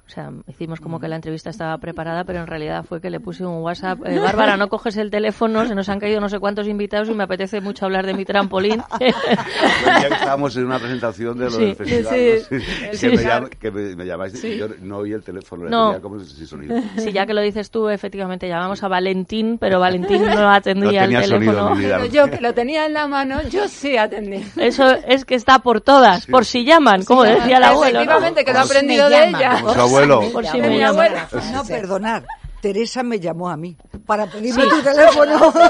sea, hicimos como que la entrevista estaba <laughs> preparada, pero en realidad fue que le puse un WhatsApp. eh, Bárbara, no coges el teléfono, se nos han caído no sé cuántos invitados y me apetece mucho hablar de mi trampolín. <laughs> El día que estábamos en una presentación de lo Sí, del festival, sí, no sí. que, Sí. me llama- que me, me llamáis, Sí. yo no oí el teléfono, No. como sonido. Sí, ya que lo dices tú, efectivamente llamamos a Valentín, pero Valentín no atendía No tenía el teléfono. Pero yo que lo tenía en la mano, yo sí atendí. Eso es que está por todas, por si llaman, como decía el abuelo. Efectivamente, que lo he si aprendido de ella. Abuelo. Por si me abuela. No, perdonar. Teresa me llamó a mí para pedirme tu teléfono. <laughs> Una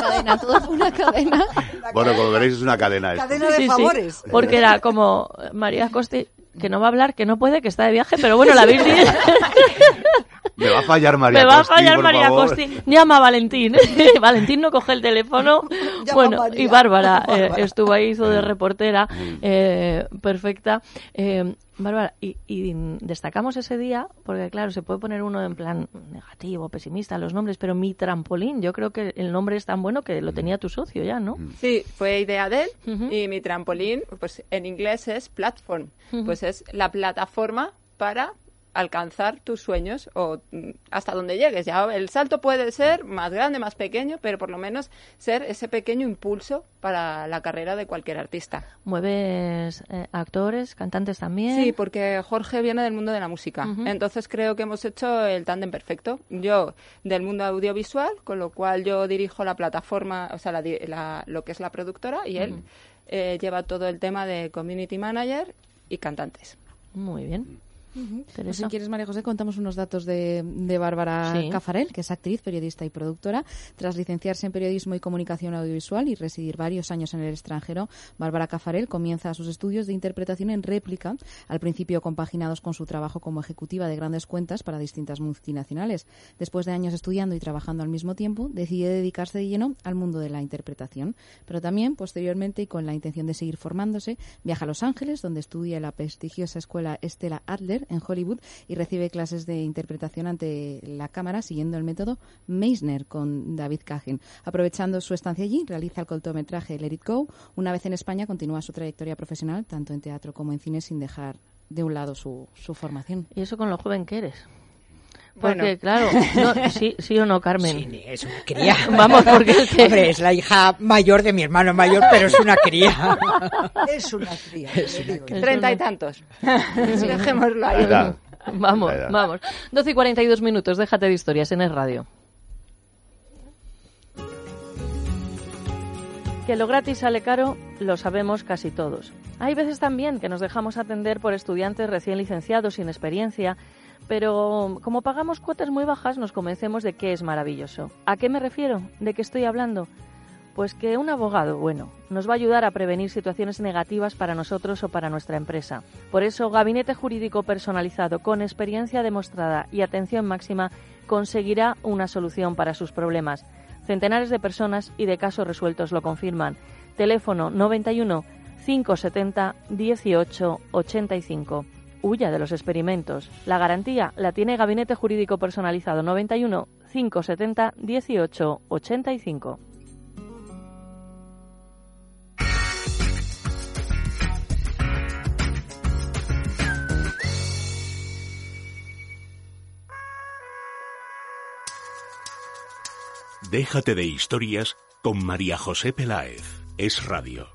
cadena, todo fue una cadena. Bueno, como veréis, es una cadena esto. Cadena de Sí, sí, favores. porque era como María Costi, que no va a hablar, que no puede, que está de viaje, pero bueno, la Virgen <laughs> Me va a fallar María me va a fallar María favor. Costi. Llama a Valentín. <laughs> Valentín no coge el teléfono. <laughs> Llama bueno, María. y Bárbara, <laughs> eh, Bárbara. estuvo ahí, hizo de reportera, eh, perfecta. Eh, Bárbara, y, y destacamos ese día, porque claro, se puede poner uno en plan negativo, pesimista, los nombres, pero mi trampolín, yo creo que el nombre es tan bueno que lo tenía tu socio ya, ¿no? Sí, fue idea de él y mi trampolín, pues en inglés es platform, pues es la plataforma para alcanzar tus sueños o mm, hasta donde llegues. Ya el salto puede ser más grande, más pequeño, pero por lo menos ser ese pequeño impulso para la carrera de cualquier artista. Mueves eh, actores, cantantes también. Sí, porque Jorge viene del mundo de la música. Entonces creo que hemos hecho el tándem perfecto. Yo del mundo audiovisual, con lo cual yo dirijo la plataforma, o sea, la la- lo que es la productora, y él eh, lleva todo el tema de community manager y cantantes. Muy bien. Pues Teresa. si quieres, María José, contamos unos datos de, de Bárbara Sí. Cafarel, que es actriz, periodista y productora. Tras licenciarse en periodismo y comunicación audiovisual y residir varios años en el extranjero, Bárbara Cafarel comienza sus estudios de interpretación en réplica, al principio compaginados con su trabajo como ejecutiva de grandes cuentas para distintas multinacionales. Después de años estudiando y trabajando al mismo tiempo, decide dedicarse de lleno al mundo de la interpretación. Pero también, posteriormente, y con la intención de seguir formándose, viaja a Los Ángeles, donde estudia en la prestigiosa escuela Stella Adler en Hollywood y recibe clases de interpretación ante la cámara siguiendo el método Meisner con David Cajen. Aprovechando su estancia allí, realiza el cortometraje Let It Go. Una vez en España, continúa su trayectoria profesional, tanto en teatro como en cine, sin dejar de un lado su, su formación. Y eso con lo joven que eres. Bueno. Porque, claro, no, <laughs> sí, sí o no, Carmen. Sí, es una cría. <laughs> Vamos, porque es que- Hombre, es la hija mayor de mi hermano mayor, pero es una cría. <laughs> Es una cría. Es una cría. Treinta y tantos. Dejémoslo ahí. Está. Vamos, está. vamos. 12 y 42 minutos, déjate de historias en el radio. Que lo gratis sale caro, lo sabemos casi todos. Hay veces también que nos dejamos atender por estudiantes recién licenciados sin experiencia, pero como pagamos cuotas muy bajas nos convencemos de que es maravilloso. ¿A qué me refiero? ¿De qué estoy hablando? Pues que un abogado, bueno, nos va a ayudar a prevenir situaciones negativas para nosotros o para nuestra empresa. Por eso, Gabinete Jurídico Personalizado con experiencia demostrada y atención máxima conseguirá una solución para sus problemas. Centenares de personas y de casos resueltos lo confirman. Teléfono 91 570 18 85. Huya de los experimentos. La garantía la tiene Gabinete Jurídico Personalizado 91 570 18 85. Déjate de historias con María José Peláez. Es radio.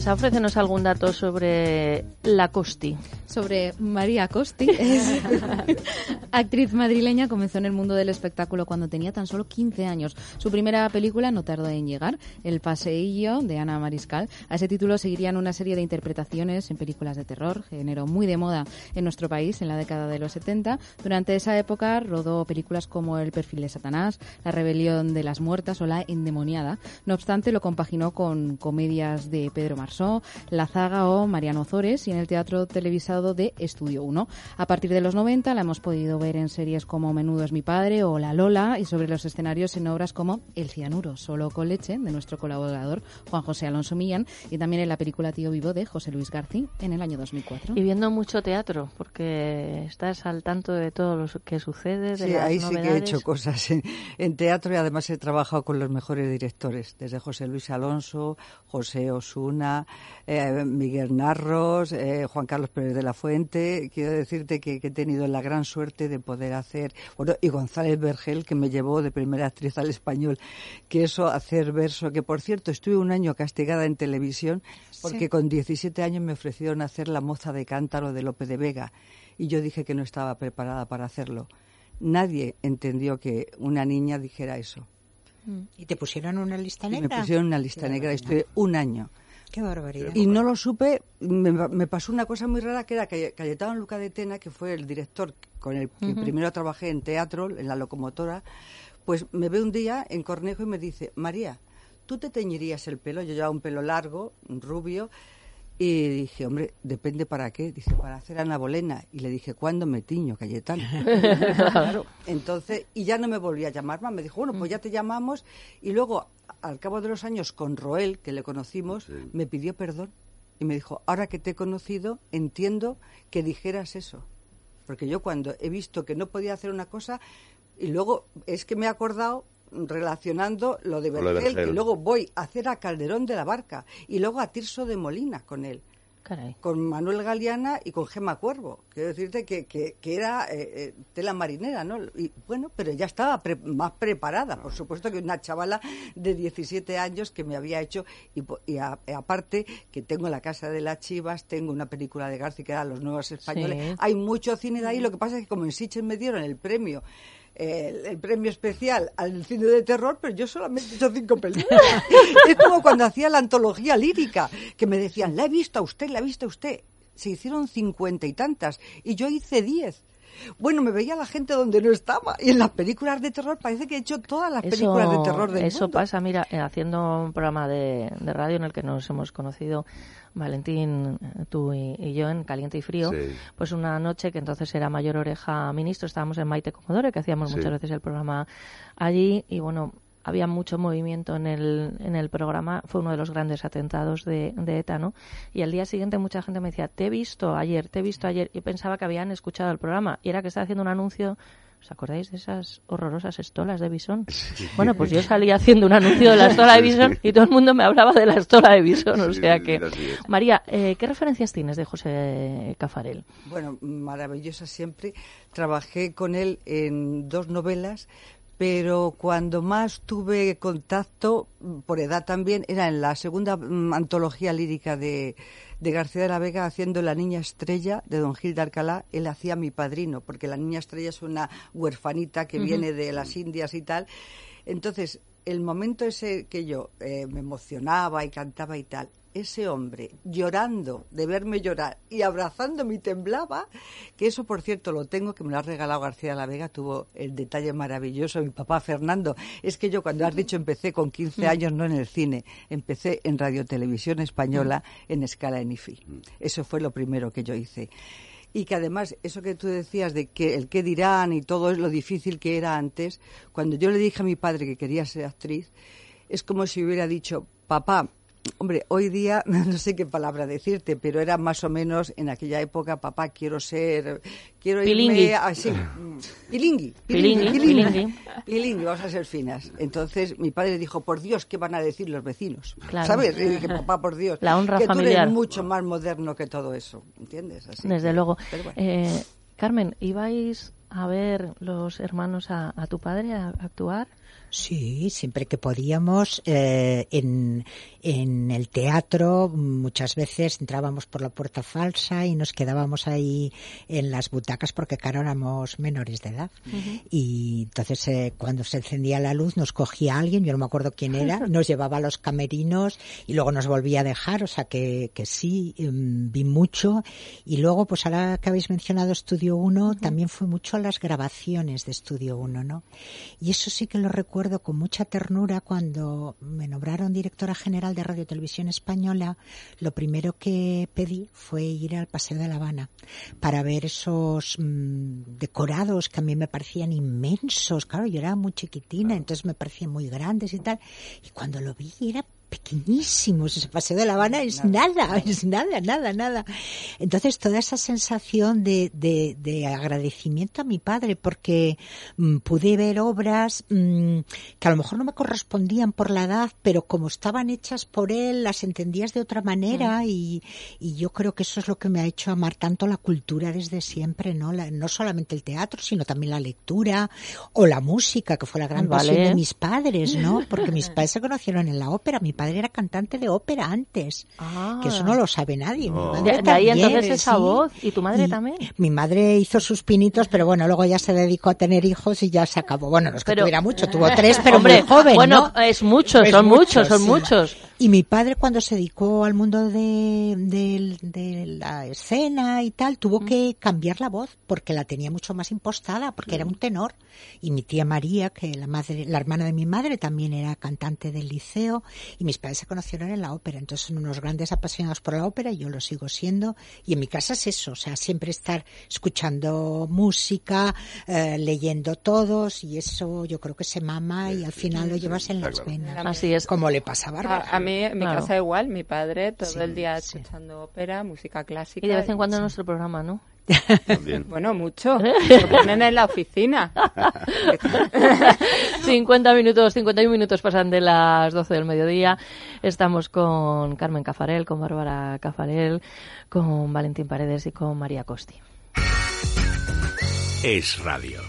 Teresa, ofrécenos algún dato sobre la Costi. sobre María Costi. <laughs> Actriz madrileña, comenzó en el mundo del espectáculo cuando tenía tan solo 15 años. Su primera película no tardó en llegar, El paseillo de Ana Mariscal. A ese título seguirían una serie de interpretaciones en películas de terror, género muy de moda en nuestro país en la década de los 70. Durante esa época rodó películas como El perfil de Satanás, La rebelión de las muertas o La endemoniada. No obstante, lo compaginó con comedias de Pedro Martínez Marsó, La Zaga o Mariano Zores y en el teatro televisado de Estudio 1. A partir de los 90 la hemos podido ver en series como Menudo es mi padre o La Lola y sobre los escenarios en obras como El cianuro, solo con leche, de nuestro colaborador Juan José Alonso Millán y también en la película Tío Vivo de José Luis García en el año 2004. Y viendo mucho teatro, porque estás al tanto de todo lo que sucede, de sí, las ahí novedades. sí que he hecho cosas en, en teatro y además he trabajado con los mejores directores, desde José Luis Alonso, José Osuna, eh, Miguel Narros, eh, Juan Carlos Pérez de la Fuente. Quiero decirte que, que he tenido la gran suerte de poder hacer, bueno, y González Vergel, que me llevó de primera actriz al español, que eso, hacer verso, que por cierto estuve un año castigada en televisión porque Sí. con 17 años me ofrecieron hacer la moza de cántaro de Lope de Vega y yo dije que no estaba preparada para hacerlo. Nadie entendió que una niña dijera eso. ¿Y te pusieron una lista Y me negra? pusieron una lista negra y estuve un año. Qué barbaridad. Y no lo supe, me, me pasó una cosa muy rara que era que Cayetano Luca de Tena, que fue el director con el que primero trabajé en teatro, en la locomotora, pues me ve un día en Cornejo y me dice, María, ¿tú te teñirías el pelo? Yo llevaba un pelo largo, rubio, y dije, hombre, depende para qué. Dice, para hacer Ana Bolena. Y le dije, ¿cuándo me tiño, Cayetano? <laughs> Claro. Entonces, y ya no me volví a llamar más. Me dijo, bueno, pues ya te llamamos. Y luego, al cabo de los años, con Roel, que le conocimos, me pidió perdón. Y me dijo, ahora que te he conocido, entiendo que dijeras eso. Porque yo cuando he visto que no podía hacer una cosa, y luego es que me he acordado relacionando lo de Vergel, que luego voy a hacer a Calderón de la Barca y luego a Tirso de Molina con él. Caray. Con Manuel Galeana y con Gema Cuervo. Quiero decirte que, que, que era eh, eh, tela marinera, ¿no? Y bueno, pero ya estaba pre- más preparada. Por supuesto que una chavala de 17 años que me había hecho, y, y a- y aparte que tengo la Casa de las Chivas, tengo una película de García que era Los Nuevos Españoles. Sí. Hay mucho cine de ahí. Lo que pasa es que como en Sitges me dieron el premio el, el premio especial al cine de terror, pero yo solamente he hecho cinco películas. <laughs> es como cuando hacía la antología lírica, que me decían, la he visto a usted, la ha visto usted. Se hicieron cincuenta y tantas, y yo hice diez. Bueno, me veía la gente donde no estaba. Y en las películas de terror parece que he hecho todas las películas de terror del eso mundo. pasa, mira, eh, haciendo un programa de, de radio en el que nos hemos conocido Valentín, eh, tú y, y yo en Caliente y Frío, Sí. pues una noche que entonces era Mayor Oreja Ministro, estábamos en Maite Comodore, que hacíamos Sí. muchas veces el programa allí y bueno, había mucho movimiento en el, en el programa, fue uno de los grandes atentados de, de ETA, ¿no? Y al día siguiente mucha gente me decía, te he visto ayer, te he visto ayer, y pensaba que habían escuchado el programa, y era que estaba haciendo un anuncio, ¿os acordáis de esas horrorosas estolas de bisón? Bueno, pues yo salí haciendo un anuncio de la estola de bisón y todo el mundo me hablaba de la estola de bisón, o sea que... María, eh, ¿qué referencias tienes de José Cafarel? Bueno, maravillosa siempre. Trabajé con él en dos novelas, pero cuando más tuve contacto, mm, por edad también, era en la segunda mm, antología lírica de, de García de la Vega haciendo La Niña Estrella de Don Gil de Alcalá. Él hacía mi padrino, porque La Niña Estrella es una huerfanita que viene de las Indias y tal. Entonces, el momento ese que yo eh, me emocionaba y cantaba y tal, ese hombre llorando de verme llorar y abrazándome y temblaba, que eso por cierto lo tengo, que me lo ha regalado García de la Vega, tuvo el detalle maravilloso, mi papá Fernando. Es que yo cuando has dicho empecé con 15 años, no en el cine, empecé en Radio Televisión Española en escala en IFI. Eso fue lo primero que yo hice. Y que además, eso que tú decías de que el qué dirán y todo es lo difícil que era antes, cuando yo le dije a mi padre que quería ser actriz, es como si hubiera dicho, papá, hombre, hoy día <laughs> no sé qué palabra decirte, pero era más o menos en aquella época, papá, quiero ser, quiero Pilingui. irme así, <laughs> pilingui, Pilingui, pilingui. pilingui, vamos a ser finas. Entonces mi padre dijo, por Dios, ¿qué van a decir los vecinos? Claro. ¿Sabes? Y dije, papá, por Dios, La honra que tú familiar. eres mucho más moderno que todo eso, ¿entiendes? Así Desde luego. pero bueno. Eh, Carmen, ¿ibais a ver los hermanos a, a tu padre a actuar? Sí, siempre que podíamos. eh, en, en el teatro muchas veces entrábamos por la puerta falsa y nos quedábamos ahí en las butacas porque, claro, éramos menores de edad. Y entonces eh, cuando se encendía la luz nos cogía alguien, yo no me acuerdo quién era, <laughs> nos llevaba a los camerinos y luego nos volvía a dejar, o sea que, que sí, em, vi mucho. Y luego, pues ahora que habéis mencionado Estudio 1, también fue mucho todas las grabaciones de Estudio 1, ¿no? Y eso sí que lo recuerdo con mucha ternura cuando me nombraron directora general de Radio Televisión Española. Lo primero que pedí fue ir al Paseo de La Habana para ver esos mm, decorados que a mí me parecían inmensos. Claro, yo era muy chiquitina, entonces me parecían muy grandes y tal. Y cuando lo vi era pequeñísimos. Ese paseo de La Habana es nada, es nada, nada, nada. Entonces, toda esa sensación de, de, de agradecimiento a mi padre, porque mm, pude ver obras mm, que a lo mejor no me correspondían por la edad, pero como estaban hechas por él, las entendías de otra manera y, y yo creo que eso es lo que me ha hecho amar tanto la cultura desde siempre, ¿no? La- no solamente el teatro, sino también la lectura o la música, que fue la gran pasión de mis padres, ¿no? Porque mis padres se conocieron en la ópera. Mi padre era cantante de ópera antes, que eso no lo sabe nadie. Mi madre De- de ahí entonces esa sí. voz. ¿Y tu madre también? Mi madre hizo sus pinitos, pero bueno, luego ya se dedicó a tener hijos y ya se acabó. Bueno, no es que Pero- tuviera mucho, tuvo tres, pero Hombre, muy joven, bueno, ¿no? es mucho, Es son muchos, son sí. muchos. Y mi padre cuando se dedicó al mundo de, de- de la escena y tal, tuvo que cambiar la voz porque la tenía mucho más impostada, porque era un tenor. Y mi tía María, que la madre, la hermana de mi madre, también era cantante del liceo, y mis padres se conocieron en la ópera. Entonces son unos grandes apasionados por la ópera, y yo lo sigo siendo. Y en mi casa es eso, o sea, siempre estar escuchando música, eh, leyendo todos, y eso yo creo que se mama y al final lo llevas en las venas. Así es. Como le pasa a Bárbara. A, a mí, en mi Claro. casa igual, mi padre todo Sí, el día escuchando ópera, música clásica. Y de vez en cuando nuestro programa, ¿no? <laughs> Bueno, mucho. <laughs> Lo ponen en la oficina. <laughs> 50 minutos, 51 minutos pasan de las 12 del mediodía. Estamos con Carmen Cafarel, con Bárbara Cafarel, con Valentín Paredes y con María Costi. Es radio.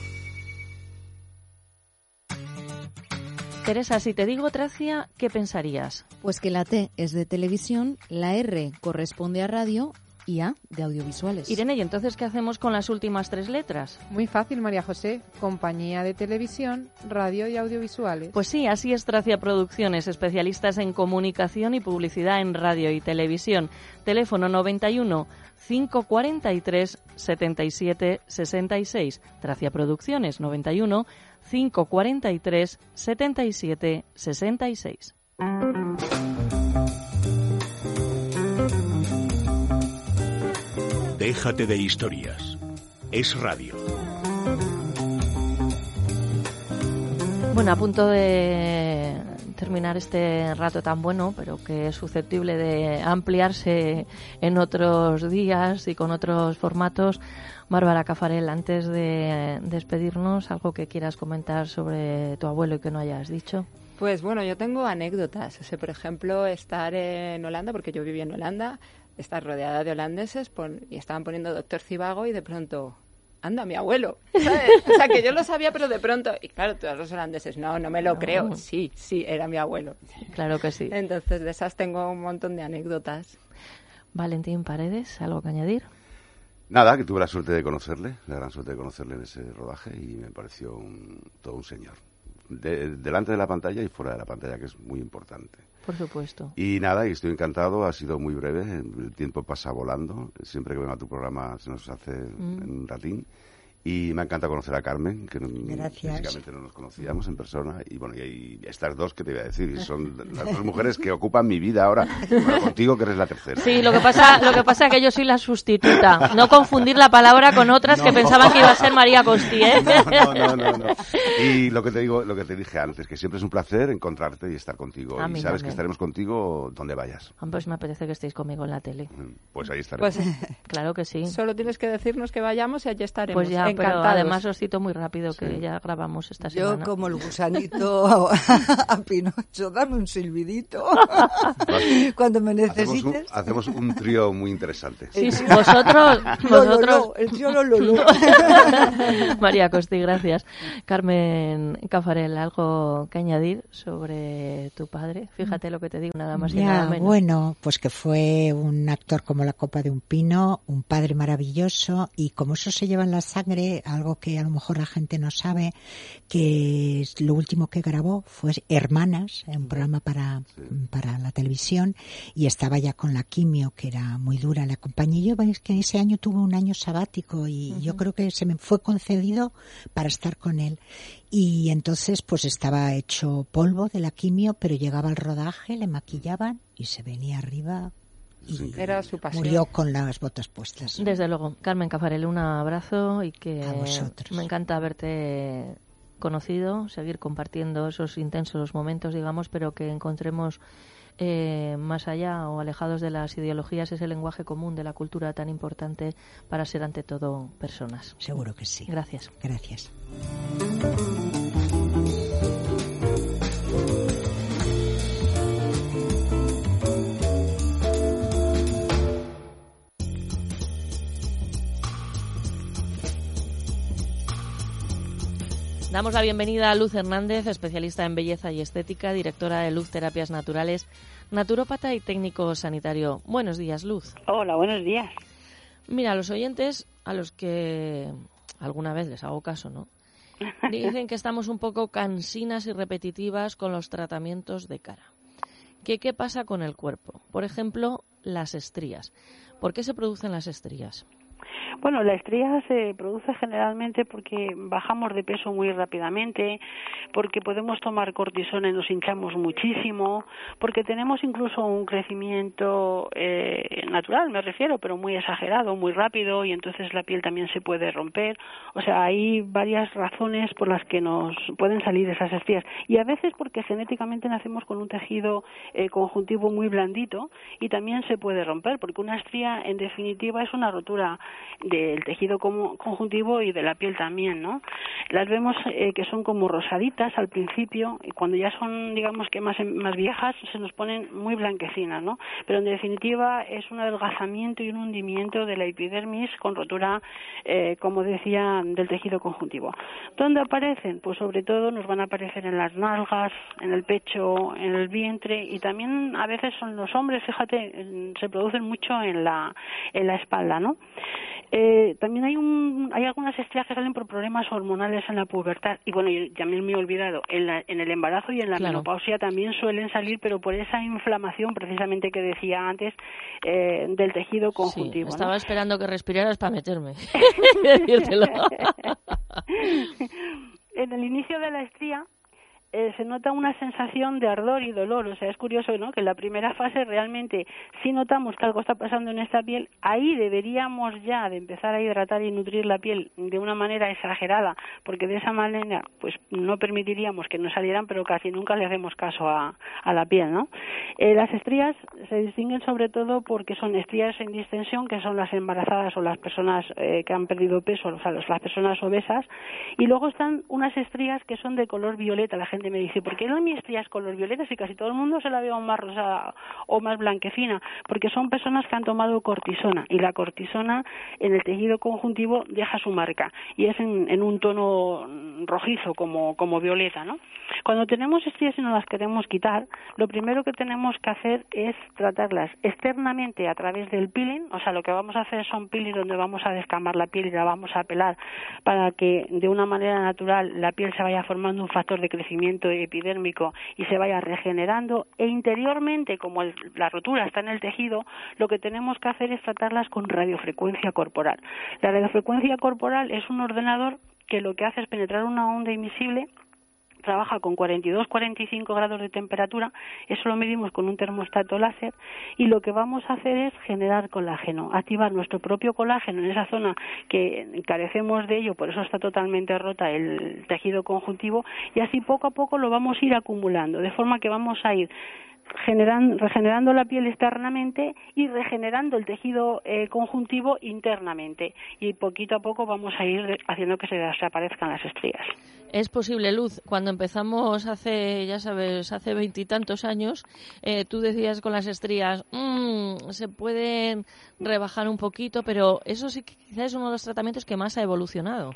Teresa, si te digo Tracia, ¿qué pensarías? Pues que la T es de televisión, la R corresponde a radio y A de audiovisuales. Irene, ¿y entonces qué hacemos con las últimas tres letras? Muy fácil, María José. Compañía de televisión, radio y audiovisuales. Pues sí, así es Tracia Producciones, especialistas en comunicación y publicidad en radio y televisión. Teléfono 91 543 77 66. Tracia Producciones 91 543 77 66. Déjate de historias. Es radio. Bueno, a punto de terminar este rato tan bueno, pero que es susceptible de ampliarse en otros días y con otros formatos. Bárbara Cafarel, antes de despedirnos, algo que quieras comentar sobre tu abuelo y que no hayas dicho. Pues bueno, yo tengo anécdotas. O sea, por ejemplo, estar en Holanda, porque yo viví en Holanda, estar rodeada de holandeses pon- y estaban poniendo Doctor Cibago y de pronto, anda, mi abuelo. ¿sabes? O sea, que yo lo sabía, pero de pronto, y claro, todos los holandeses, no, no me lo No. creo. Sí, sí, era mi abuelo. Claro que sí. Entonces, de esas tengo un montón de anécdotas. Valentín Paredes, ¿algo que añadir? Nada, que tuve la suerte de conocerle, la gran suerte de conocerle en ese rodaje y me pareció un- todo un señor. De- delante de la pantalla y fuera de la pantalla, que es muy importante. Por supuesto. Y nada, y estoy encantado, ha sido muy breve, el tiempo pasa volando, siempre que vengo a tu programa se nos hace Mm. en un ratín. Y me encanta conocer a Carmen, que Gracias. físicamente no nos conocíamos en persona. Y bueno, y, hay estas dos que te voy a decir, y son las dos mujeres que ocupan mi vida ahora. Bueno, contigo que eres la tercera. Sí, lo que pasa, lo que pasa es que yo soy la sustituta. No confundir la palabra con otras que No. pensaban que iba a ser María Costi, ¿eh? No, no, no, no. Y lo que te digo, lo que te dije antes, que siempre es un placer encontrarte y estar contigo. A y sabes también. que estaremos contigo donde vayas. Ah, Pues me apetece que estéis conmigo en la tele. Pues ahí estaremos. Pues Claro que sí. solo tienes que decirnos que vayamos y allí estaremos. Pues ya, pero además os cito muy rápido que ya grabamos esta Yo semana. como el gusanito <laughs> a Pinocho, dame un silbidito cuando me Hacemos un, necesites. hacemos un trío muy interesante. Sí, sí, vosotros, <laughs> vosotros. lo, el tío lo, lo, lo. <laughs> María Costi, gracias. Carmen Cafarel, algo que añadir sobre tu padre. Fíjate lo que te digo, nada más y Ya, nada menos. bueno, pues que fue un actor como la copa de un pino, un padre maravilloso y como eso se lleva en la sangre, padre, algo que a lo mejor la gente no sabe, que lo último que grabó fue Hermanas, un programa para, para la televisión, y estaba ya con la quimio, que era muy dura la compañía. Yo veis que ese año tuve un año sabático y yo creo que se me fue concedido para estar con él. Y entonces pues estaba hecho polvo de la quimio, pero llegaba al rodaje, le maquillaban y se venía arriba y Era su pasión. murió con las botas puestas. Desde luego. Carmen Cafarel, un abrazo y que A vosotros. me encanta haberte conocido, seguir compartiendo esos intensos momentos, digamos, pero que encontremos eh, más allá o alejados de las ideologías ese lenguaje común de la cultura tan importante para ser ante todo personas. Seguro que sí. Gracias. Gracias. Damos la bienvenida a Luz Hernández, especialista en belleza y estética, directora de Luz Terapias Naturales, naturópata y técnico sanitario. Buenos días, Luz. Hola, buenos días. Mira, los oyentes a los que alguna vez les hago caso, ¿no? <laughs> Dicen que estamos un poco cansinas y repetitivas con los tratamientos de cara. ¿Qué, ¿Qué pasa con el cuerpo? Por ejemplo, las estrías. ¿Por qué se producen las estrías? Bueno, la estría se produce generalmente porque bajamos de peso muy rápidamente, porque podemos tomar cortisona y nos hinchamos muchísimo, porque tenemos incluso un crecimiento eh, natural, me refiero, pero muy exagerado, muy rápido, y entonces la piel también se puede romper. O sea, hay varias razones por las que nos pueden salir esas estrías. Y a veces porque genéticamente nacemos con un tejido eh, conjuntivo muy blandito y también se puede romper, porque una estría, en definitiva, es una rotura del tejido conjuntivo y de la piel también, ¿no? Las vemos eh, que son como rosaditas al principio y cuando ya son, digamos que más, más viejas, se nos ponen muy blanquecinas, ¿no? Pero en definitiva es un adelgazamiento y un hundimiento de la epidermis con rotura, eh, como decía, del tejido conjuntivo. ¿Dónde aparecen? Pues sobre todo nos van a aparecer en las nalgas, en el pecho, en el vientre y también a veces son los hombres, fíjate, se producen mucho en la, en la espalda, ¿no? Eh, también hay un, hay algunas estrías que salen por problemas hormonales en la pubertad y bueno, y también me he olvidado, en, la- en el embarazo y en la Claro. menopausia también suelen salir, pero por esa inflamación precisamente que decía antes eh, del tejido conjuntivo. Estaba esperando que respiraras para meterme. <laughs> <laughs> <laughs> En el inicio de la estría eh, se nota una sensación de ardor y dolor. O sea, es curioso, ¿no? Que en la primera fase realmente si notamos que algo está pasando en esta piel, ahí deberíamos ya de empezar a hidratar y nutrir la piel de una manera exagerada, porque de esa manera, pues no permitiríamos que nos salieran, pero casi nunca le hacemos caso a, la piel, ¿no? Eh, las estrías se distinguen sobre todo porque son estrías en distensión, que son las embarazadas o las personas eh, que han perdido peso, o sea, las personas obesas, y luego están unas estrías que son de color violeta. La gente me dice, ¿por qué no mi estría es color violeta si casi todo el mundo se la ve más rosada o más blanquecina? Porque son personas que han tomado cortisona y la cortisona en el tejido conjuntivo deja su marca y es en, un tono rojizo como, como violeta, ¿no? Cuando tenemos estrías y no las queremos quitar, lo primero que tenemos que hacer es tratarlas externamente a través del peeling, o sea, lo que vamos a hacer son peeling donde vamos a descamar la piel y la vamos a pelar para que de una manera natural la piel se vaya formando un factor de crecimiento epidérmico y se vaya regenerando e interiormente, como el- la rotura está en el tejido, lo que tenemos que hacer es tratarlas con radiofrecuencia corporal. La radiofrecuencia corporal es un ordenador que lo que hace es penetrar una onda invisible trabaja con 42-45 grados de temperatura, eso lo medimos con un termostato láser y lo que vamos a hacer es generar colágeno, activar nuestro propio colágeno en esa zona que carecemos de ello, por eso está totalmente rota el tejido conjuntivo y así poco a poco lo vamos a ir acumulando, de forma que vamos a ir generan- regenerando la piel externamente y regenerando el tejido eh, conjuntivo internamente y poquito a poco vamos a ir haciendo que se desaparezcan las estrías. Es posible, Luz. Cuando empezamos hace, ya sabes, hace veintitantos años, eh, tú decías con las estrías, "Mm, se pueden rebajar un poquito, pero eso sí que quizás es uno de los tratamientos que más ha evolucionado.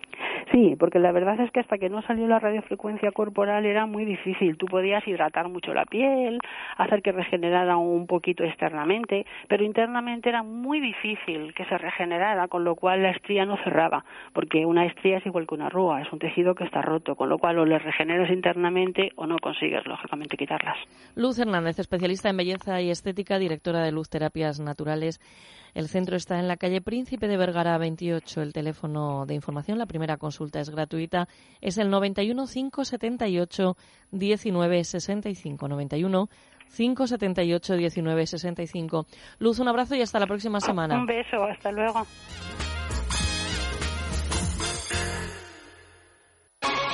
Sí, porque la verdad es que hasta que no salió la radiofrecuencia corporal era muy difícil. Tú podías hidratar mucho la piel, hacer que regenerara un poquito externamente, pero internamente era muy difícil que se regenerara, con lo cual la estría no cerraba, porque una estría es igual que una arruga, es un tejido que está roto, con lo cual o le regeneras internamente o no consigues, lógicamente, quitarlas. Luz Hernández, especialista en belleza y estética, directora de Luz Terapias Naturales. El centro está en la calle Príncipe de Vergara 28. El teléfono de información, la primera consulta es gratuita, es el 91 578 1965. 91 578 1965. Luz, un abrazo y hasta la próxima semana. Un beso, hasta luego.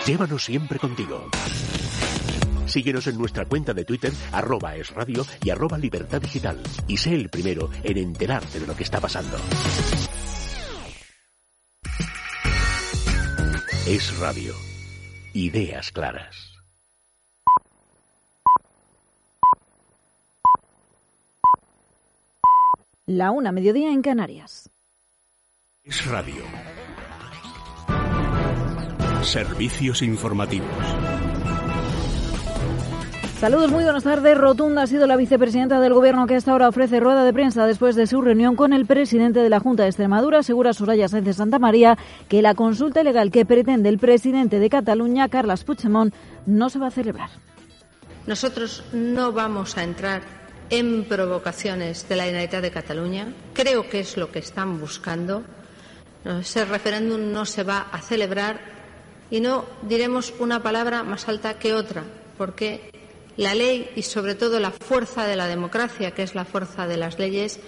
Llévanos siempre contigo. Síguenos en nuestra cuenta de Twitter, arroba es radio y arroba libertad digital. Y sé el primero en enterarte de lo que está pasando. Es radio. Ideas claras. La una mediodía en Canarias. Es radio. Servicios informativos. Saludos, muy buenas tardes. Rotunda ha sido la vicepresidenta del Gobierno que hasta ahora ofrece rueda de prensa después de su reunión con el presidente de la Junta de Extremadura. Asegura Soraya Sánchez Santa María que la consulta ilegal que pretende el presidente de Cataluña, Carles Puigdemont, no se va a celebrar. Nosotros no vamos a entrar en provocaciones de la Generalitat de Cataluña. Creo que es lo que están buscando. Ese referéndum no se va a celebrar y no diremos una palabra más alta que otra, porque la ley y sobre todo la fuerza de la democracia, que es la fuerza de las leyes,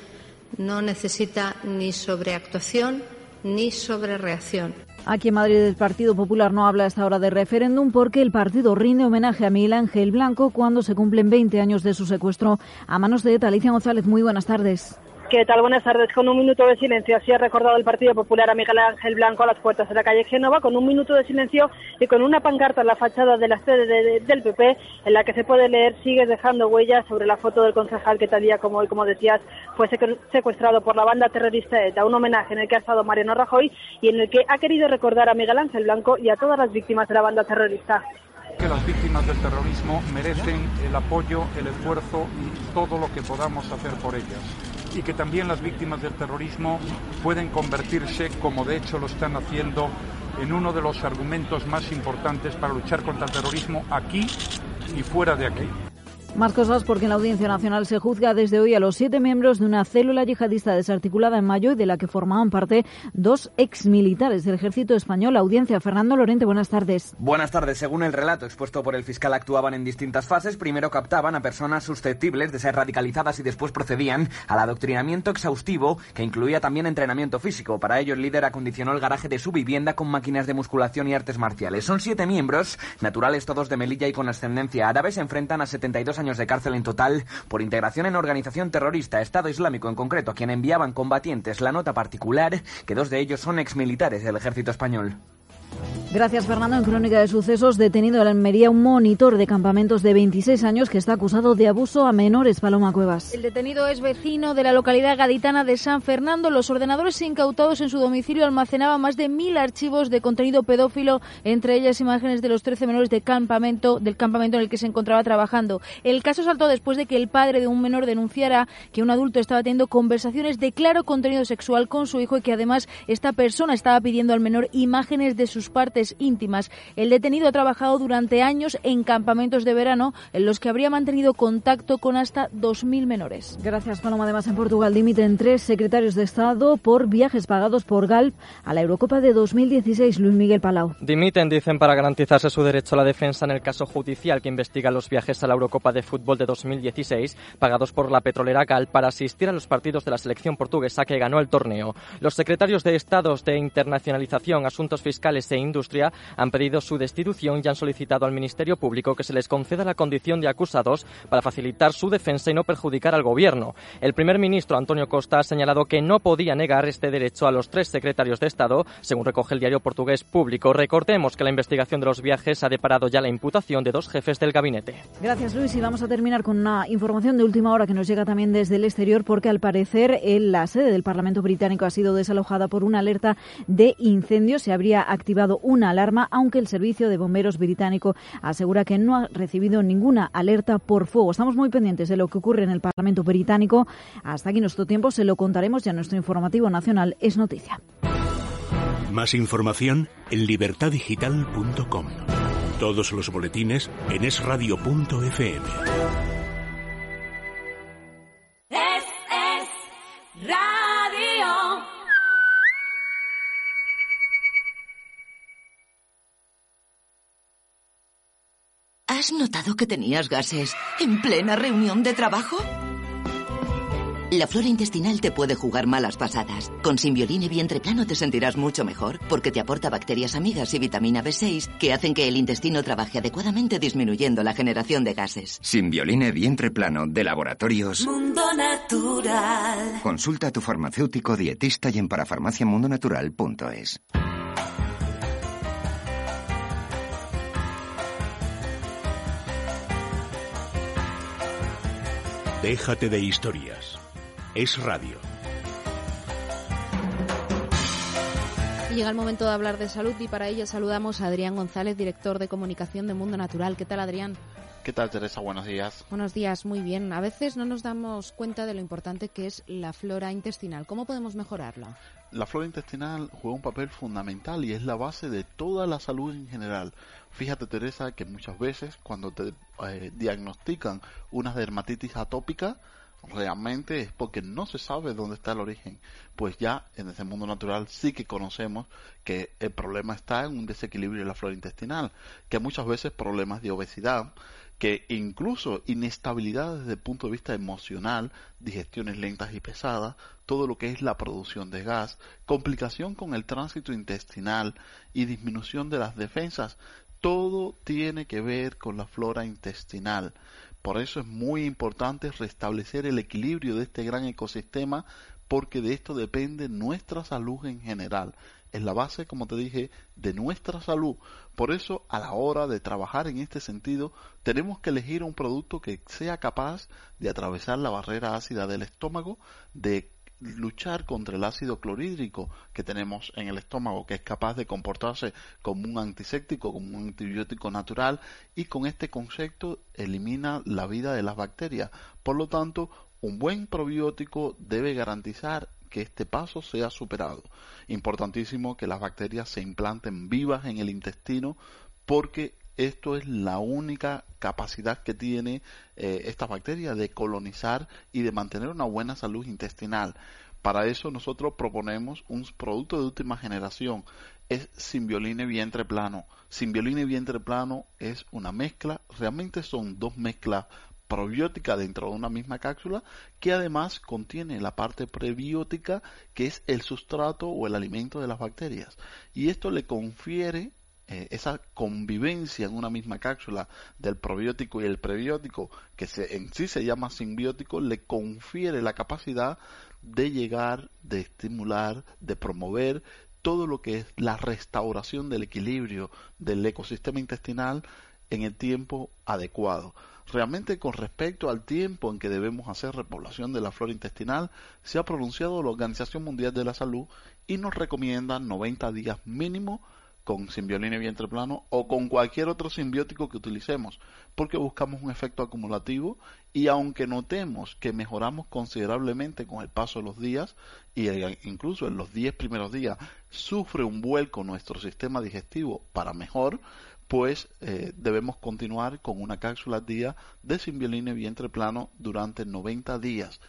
no necesita ni sobreactuación ni sobrereacción. Aquí en Madrid el Partido Popular no habla a esta hora de referéndum porque el partido rinde homenaje a Miguel Ángel Blanco cuando se cumplen 20 años de su secuestro a manos de ETA. Alicia González, muy buenas tardes. ¿Qué tal? Buenas tardes. Con un minuto de silencio, así ha recordado el Partido Popular a Miguel Ángel Blanco a las puertas de la calle Génova, con un minuto de silencio y con una pancarta en la fachada de la sede del PP, en la que se puede leer sigue dejando huellas sobre la foto del concejal que tal día como hoy, como decías, fue secuestrado por la banda terrorista ETA. Un homenaje en el que ha estado Mariano Rajoy y en el que ha querido recordar a Miguel Ángel Blanco y a todas las víctimas de la banda terrorista que las víctimas del terrorismo merecen el apoyo, el esfuerzo y todo lo que podamos hacer por ellas y que también las víctimas del terrorismo pueden convertirse, como de hecho lo están haciendo, en uno de los argumentos más importantes para luchar contra el terrorismo aquí y fuera de aquí. Más cosas porque en la Audiencia Nacional se juzga desde hoy a los siete miembros de una célula yihadista desarticulada en mayo y de la que formaban parte dos exmilitares del ejército español. Audiencia, Fernando Lorente, buenas tardes. Buenas tardes. Según el relato expuesto por el fiscal, actuaban en distintas fases. Primero captaban a personas susceptibles de ser radicalizadas y después procedían al adoctrinamiento exhaustivo que incluía también entrenamiento físico. Para ello, el líder acondicionó el garaje de su vivienda con máquinas de musculación y artes marciales. Son siete miembros, naturales todos de Melilla y con ascendencia árabe, se enfrentan a 72 años años de cárcel en total por integración en organización terrorista, Estado Islámico en concreto, a quien enviaban combatientes. La nota particular que dos de ellos son exmilitares del ejército español. Gracias, Fernando. En Crónica de Sucesos, detenido en Almería un monitor de campamentos de 26 años que está acusado de abuso a menores. Paloma Cuevas. El detenido es vecino de la localidad gaditana de San Fernando. Los ordenadores incautados en su domicilio almacenaban más de mil archivos de contenido pedófilo, entre ellas imágenes de los 13 menores de campamento, del campamento en el que se encontraba trabajando. El caso saltó después de que el padre de un menor denunciara que un adulto estaba teniendo conversaciones de claro contenido sexual con su hijo y que además esta persona estaba pidiendo al menor imágenes de sus partes íntimas. El detenido ha trabajado durante años en campamentos de verano en los que habría mantenido contacto con hasta 2.000 menores. Gracias, Paloma. Además, en Portugal dimiten tres secretarios de Estado por viajes pagados por Galp a la Eurocopa de 2016. Luis Miguel Palau. Dimiten, dicen, para garantizarse su derecho a la defensa en el caso judicial que investiga los viajes a la Eurocopa de Fútbol de 2016 pagados por la petrolera Galp para asistir a los partidos de la selección portuguesa que ganó el torneo. Los secretarios de Estados de Internacionalización, Asuntos Fiscales e Industria han pedido su destitución y han solicitado al Ministerio Público que se les conceda la condición de acusados para facilitar su defensa y no perjudicar al Gobierno. El primer ministro Antonio Costa ha señalado que no podía negar este derecho a los tres secretarios de Estado, según recoge el diario portugués Público. Recordemos que la investigación de los viajes ha deparado ya la imputación de dos jefes del gabinete. Gracias, Luis. Y vamos a terminar con una información de última hora que nos llega también desde el exterior, porque al parecer en la sede del Parlamento británico ha sido desalojada por una alerta de incendio. Se habría activado una ninguna alarma, aunque el servicio de bomberos británico asegura que no ha recibido ninguna alerta por fuego. Estamos muy pendientes de lo que ocurre en el Parlamento británico. Hasta aquí nuestro tiempo, se lo contaremos ya nuestro informativo nacional es noticia. Más información en libertadigital.com. Todos los boletines en esradio.fm. ¿Has notado que tenías gases en plena reunión de trabajo? La flora intestinal te puede jugar malas pasadas. Con Simbioline Vientre Plano te sentirás mucho mejor porque te aporta bacterias amigas y vitamina B6 que hacen que el intestino trabaje adecuadamente disminuyendo la generación de gases. Simbioline Vientre Plano de Laboratorios. Mundo natural. Consulta a tu farmacéutico dietista y en parafarmaciamundonatural.es. Déjate de historias. Es radio. Llega el momento de hablar de salud y para ello saludamos a Adrián González, director de comunicación de Mundo Natural. ¿Qué tal, Adrián? ¿Qué tal, Teresa? Buenos días. Buenos días, muy bien. A veces no nos damos cuenta de lo importante que es la flora intestinal. ¿Cómo podemos mejorarla? La flora intestinal juega un papel fundamental y es la base de toda la salud en general. Fíjate, Teresa, que muchas veces cuando te eh, diagnostican una dermatitis atópica, realmente es porque no se sabe dónde está el origen. Pues ya en ese mundo natural sí que conocemos que el problema está en un desequilibrio de la flora intestinal, que muchas veces problemas de obesidad, que incluso inestabilidad desde el punto de vista emocional, digestiones lentas y pesadas, todo lo que es la producción de gas, complicación con el tránsito intestinal y disminución de las defensas, todo tiene que ver con la flora intestinal. Por eso es muy importante restablecer el equilibrio de este gran ecosistema porque de esto depende nuestra salud en general. Es la base, como te dije, de nuestra salud. Por eso, a la hora de trabajar en este sentido, tenemos que elegir un producto que sea capaz de atravesar la barrera ácida del estómago, de luchar contra el ácido clorhídrico que tenemos en el estómago, que es capaz de comportarse como un antiséptico, como un antibiótico natural, y con este concepto elimina la vida de las bacterias. Por lo tanto, un buen probiótico debe garantizar que este paso sea superado. Importantísimo que las bacterias se implanten vivas en el intestino porque esto es la única capacidad que tiene eh, esta bacteria de colonizar y de mantener una buena salud intestinal. Para eso nosotros proponemos un producto de última generación, es Simbioline Vientre Plano. Simbioline Vientre Plano es una mezcla, realmente son dos mezclas probióticas dentro de una misma cápsula que además contiene la parte prebiótica que es el sustrato o el alimento de las bacterias y esto le confiere eh, esa convivencia en una misma cápsula del probiótico y el prebiótico, que se, en sí se llama simbiótico, le confiere la capacidad de llegar, de estimular, de promover todo lo que es la restauración del equilibrio del ecosistema intestinal en el tiempo adecuado. Realmente con respecto al tiempo en que debemos hacer repoblación de la flora intestinal, se ha pronunciado la Organización Mundial de la Salud y nos recomienda 90 días mínimo con Simbioline vientre plano o con cualquier otro simbiótico que utilicemos, porque buscamos un efecto acumulativo y aunque notemos que mejoramos considerablemente con el paso de los días y incluso en los 10 primeros días sufre un vuelco nuestro sistema digestivo para mejor, pues eh, debemos continuar con una cápsula al día de Simbioline vientre plano durante 90 días.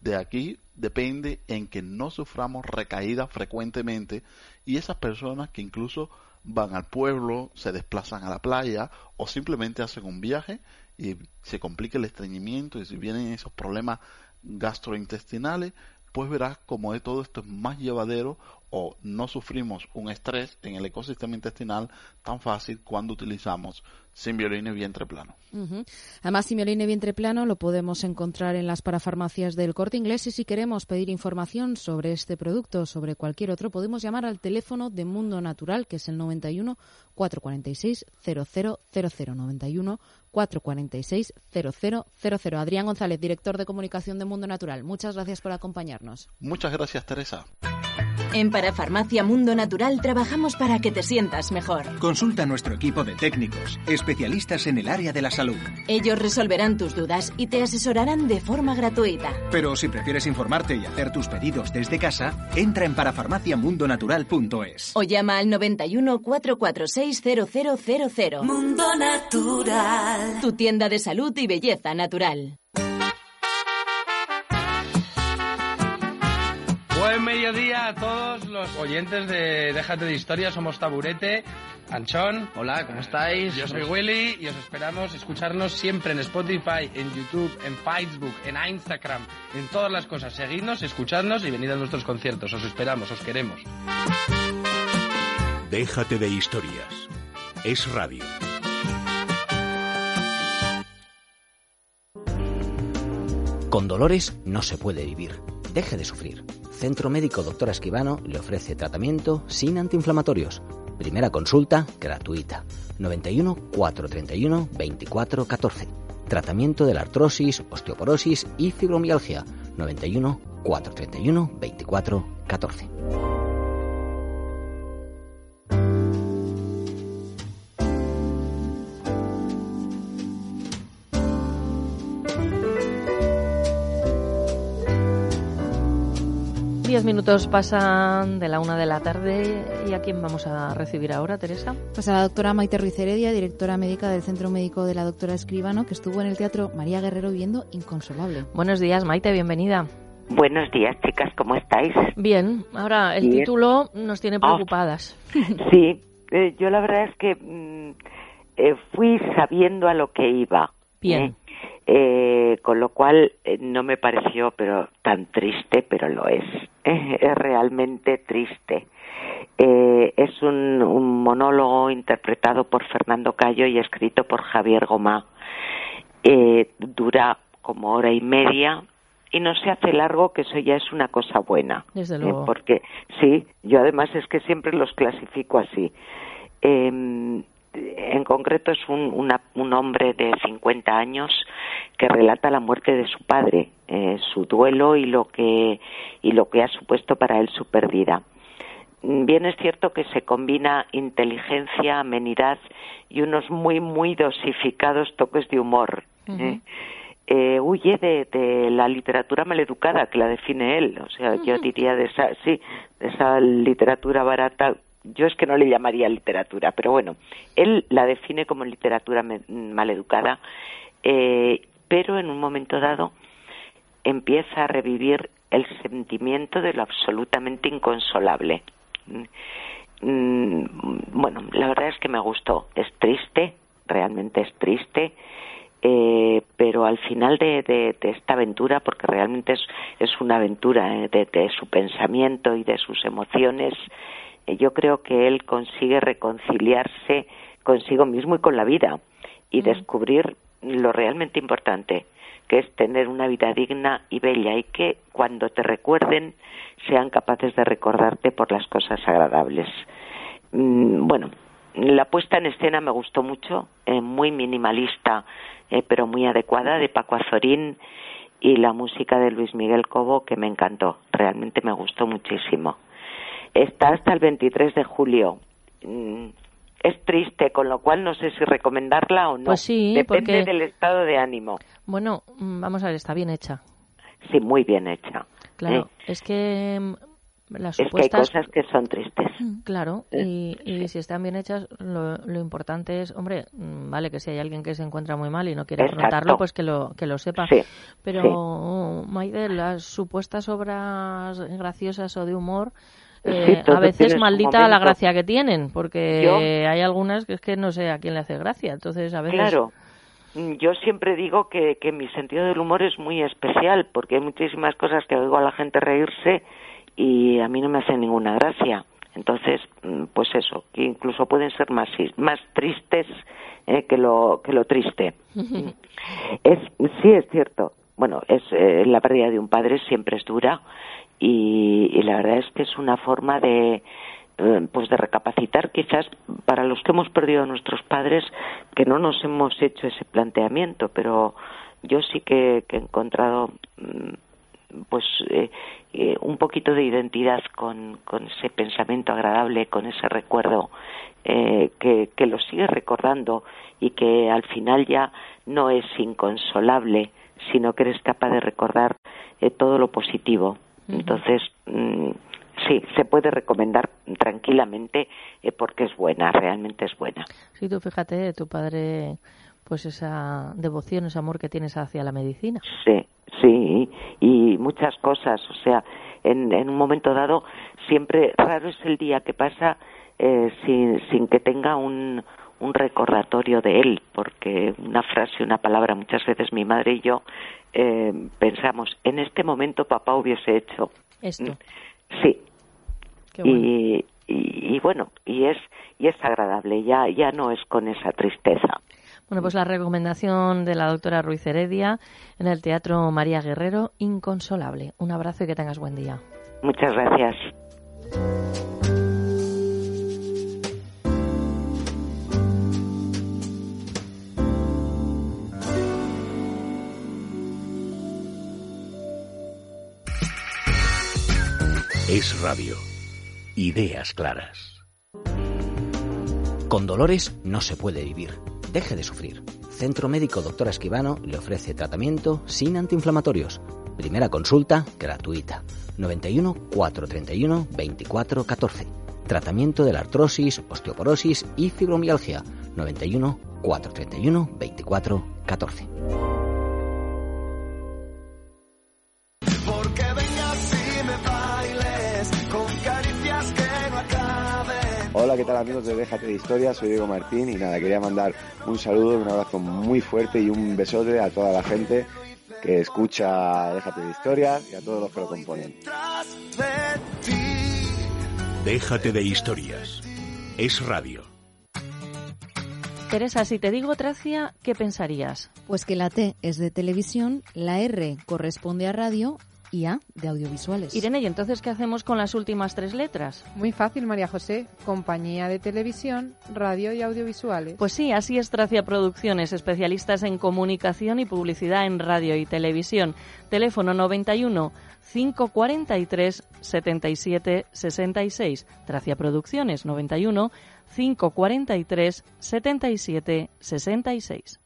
De aquí depende en que no suframos recaídas frecuentemente y esas personas que incluso van al pueblo, se desplazan a la playa o simplemente hacen un viaje y se complica el estreñimiento y si vienen esos problemas gastrointestinales, pues verás como de todo esto es más llevadero o no sufrimos un estrés en el ecosistema intestinal tan fácil cuando utilizamos Simbioline vientre plano. Ujú. Además, Simbioline vientre plano lo podemos encontrar en las parafarmacias del Corte Inglés y si queremos pedir información sobre este producto o sobre cualquier otro, podemos llamar al teléfono de Mundo Natural, que es el 91 446 0000 91 446 0000. Adrián González, director de comunicación de Mundo Natural. Muchas gracias por acompañarnos. Muchas gracias, Teresa. En Parafarmacia Mundo Natural trabajamos para que te sientas mejor. Consulta a nuestro equipo de técnicos, especialistas en el área de la salud. Ellos resolverán tus dudas y te asesorarán de forma gratuita. Pero si prefieres informarte y hacer tus pedidos desde casa, entra en parafarmaciamundonatural.es. O llama al 91 446 0000. Mundo Natural. Tu tienda de salud y belleza natural. Buen mediodía a todos los oyentes de Déjate de Historia, somos Taburete, Anchón. Hola, ¿cómo estáis? Yo soy Willy y os esperamos escucharnos siempre en Spotify, en YouTube, en Facebook, en Instagram, en todas las cosas. Seguidnos, escuchadnos y venid a nuestros conciertos. Os esperamos, os queremos. Déjate de historias. Es radio. Con dolores no se puede vivir. Deje de sufrir. Centro Médico Doctora Esquivano le ofrece tratamiento sin antiinflamatorios. Primera consulta gratuita. 91 431 24 14. Tratamiento de la artrosis, osteoporosis y fibromialgia. 91 431 24 14. Diez minutos pasan de la una de la tarde. ¿Y a quién vamos a recibir ahora, Teresa? Pues a la doctora Maite Ruiz Heredia, directora médica del Centro Médico de la doctora Escribano, que estuvo en el Teatro María Guerrero viendo Inconsolable. Buenos días, Maite, bienvenida. Buenos días, chicas, ¿cómo estáis? Bien, ahora el Bien. título nos tiene preocupadas. <laughs> Sí, eh, yo la verdad es que mm, eh, fui sabiendo a lo que iba. Bien. ¿eh? Eh, con lo cual eh, no me pareció pero tan triste, pero lo <laughs> es. es realmente triste. Eh, es un, un monólogo interpretado por Fernando Cayo y escrito por Javier Gomá. Eh, dura como hora y media y no se hace largo, que eso ya es una cosa buena. Desde ¿eh? luego. porque sí, yo además es que siempre los clasifico así. Eh, en concreto es un, una- un hombre de 50 años que relata la muerte de su padre, eh, su duelo y lo que y lo que ha supuesto para él su pérdida. Bien es cierto que se combina inteligencia, amenidad y unos muy muy dosificados toques de humor. ¿eh? Eh, huye de, de la literatura maleducada que la define él, o sea, yo diría de esa, sí, de esa literatura barata. Yo es que no le llamaría literatura, pero bueno, él la define como literatura maleducada, eh, pero en un momento dado empieza a revivir el sentimiento de lo absolutamente inconsolable. Mm, mm, bueno, la verdad es que me gustó. Es triste, realmente es triste, eh, pero al final de, de- de esta aventura, porque realmente es, es una aventura eh, de, su pensamiento y de sus emociones, yo creo que él consigue reconciliarse consigo mismo y con la vida y descubrir lo realmente importante, que es tener una vida digna y bella y que cuando te recuerden sean capaces de recordarte por las cosas agradables. Mm, bueno, la puesta en escena me gustó mucho, eh, muy minimalista, eh, pero muy adecuada, de Paco Azorín y la música de Luis Miguel Cobo, que me encantó, realmente me gustó muchísimo. Está hasta el 23 de julio. Mm, Es triste, con lo cual no sé si recomendarla o no. Pues sí, Depende porque- del estado de ánimo. Bueno, mm, vamos a ver, está bien hecha. Sí, muy bien hecha. Claro, ¿eh? es que mm, las Es que hay supuestas... cosas que son tristes. Claro, <laughs> y, y si están bien hechas, lo, lo importante es, hombre, vale, que si hay alguien que se encuentra muy mal y no quiere Exacto. afrontarlo, pues que lo, que lo sepa. Sí, Pero, Maide, las supuestas obras graciosas o de humor, Sí, eh, a veces maldita la gracia que tienen, porque Yo- hay algunas que es que no sé a quién le hace gracia. Entonces, a veces... Claro. Mm, Yo siempre digo que, que mi sentido del humor es muy especial porque hay muchísimas cosas que oigo a la gente reírse y a mí no me hacen ninguna gracia. Entonces, mm, pues eso, que incluso pueden ser más, más tristes eh, que, lo, que lo triste. <laughs> Es, sí, es cierto. Bueno, es eh, la pérdida de un padre siempre es dura y, la verdad es que es una forma de eh, pues de recapacitar quizás para los que hemos perdido a nuestros padres que no nos hemos hecho ese planteamiento, pero yo sí que, he encontrado mm, pues eh, eh, un poquito de identidad con, ese pensamiento agradable, con ese recuerdo eh, que, que, lo sigue recordando y que al final ya no es inconsolable, sino que eres capaz de recordar todo lo positivo. Entonces, mm, sí, se puede recomendar tranquilamente eh, porque es buena, realmente es buena. Sí, tú fíjate, tu padre, pues esa devoción, ese amor que tienes hacia la medicina. Sí, sí, y muchas cosas, o sea, en, en un momento dado, siempre raro es el día que pasa eh, sin, sin que tenga un, un recordatorio de él, porque una frase, una palabra, muchas veces mi madre y yo eh, pensamos, en este momento papá hubiese hecho. Esto. Sí. Y, y, bueno, y es, y es agradable, ya, ya no es con esa tristeza. Bueno, pues la recomendación de la doctora Ruiz Heredia en el Teatro María Guerrero, inconsolable. Un abrazo y que tengas buen día. Muchas gracias. Es radio. Ideas claras. Con dolores no se puede vivir. Deje de sufrir. Centro Médico Doctor Esquivano le ofrece tratamiento sin antiinflamatorios. Primera consulta gratuita. 91 431 24 14. Tratamiento de la artrosis, osteoporosis y fibromialgia. 91 431 24 14. Hola, ¿qué tal amigos de Déjate de Historia? Soy Diego Martín y nada, quería mandar un saludo, un abrazo muy fuerte y un besote a toda la gente que escucha Déjate de Historia y a todos los que lo componen. Déjate de Historias. Es radio. Teresa, si te digo Tracia, ¿qué pensarías? Pues que la T es de televisión, la R corresponde a radio y A de audiovisuales. Irene, ¿y entonces qué hacemos con las últimas tres letras? Muy fácil, María José. Compañía de televisión, radio y audiovisuales. Pues sí, así es Tracia Producciones, especialistas en comunicación y publicidad en radio y televisión. Teléfono 91 543 77 66. Tracia Producciones 91 543 77 66.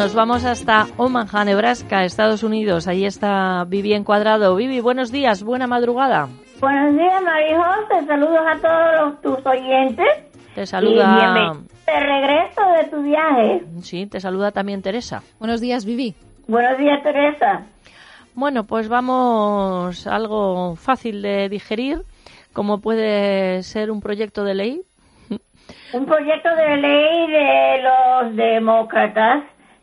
Nos vamos hasta Omaha, Nebraska, Estados Unidos. Ahí está Vivi Encuadrado. Vivi, buenos días, buena madrugada. Buenos días, Marijose. Saludos a todos tus oyentes. Te saluda. de regreso de tu viaje. Sí, te saluda también Teresa. Buenos días, Vivi. Buenos días, Teresa. Bueno, pues vamos a algo fácil de digerir, como puede ser un proyecto de ley. Un proyecto de ley de los demócratas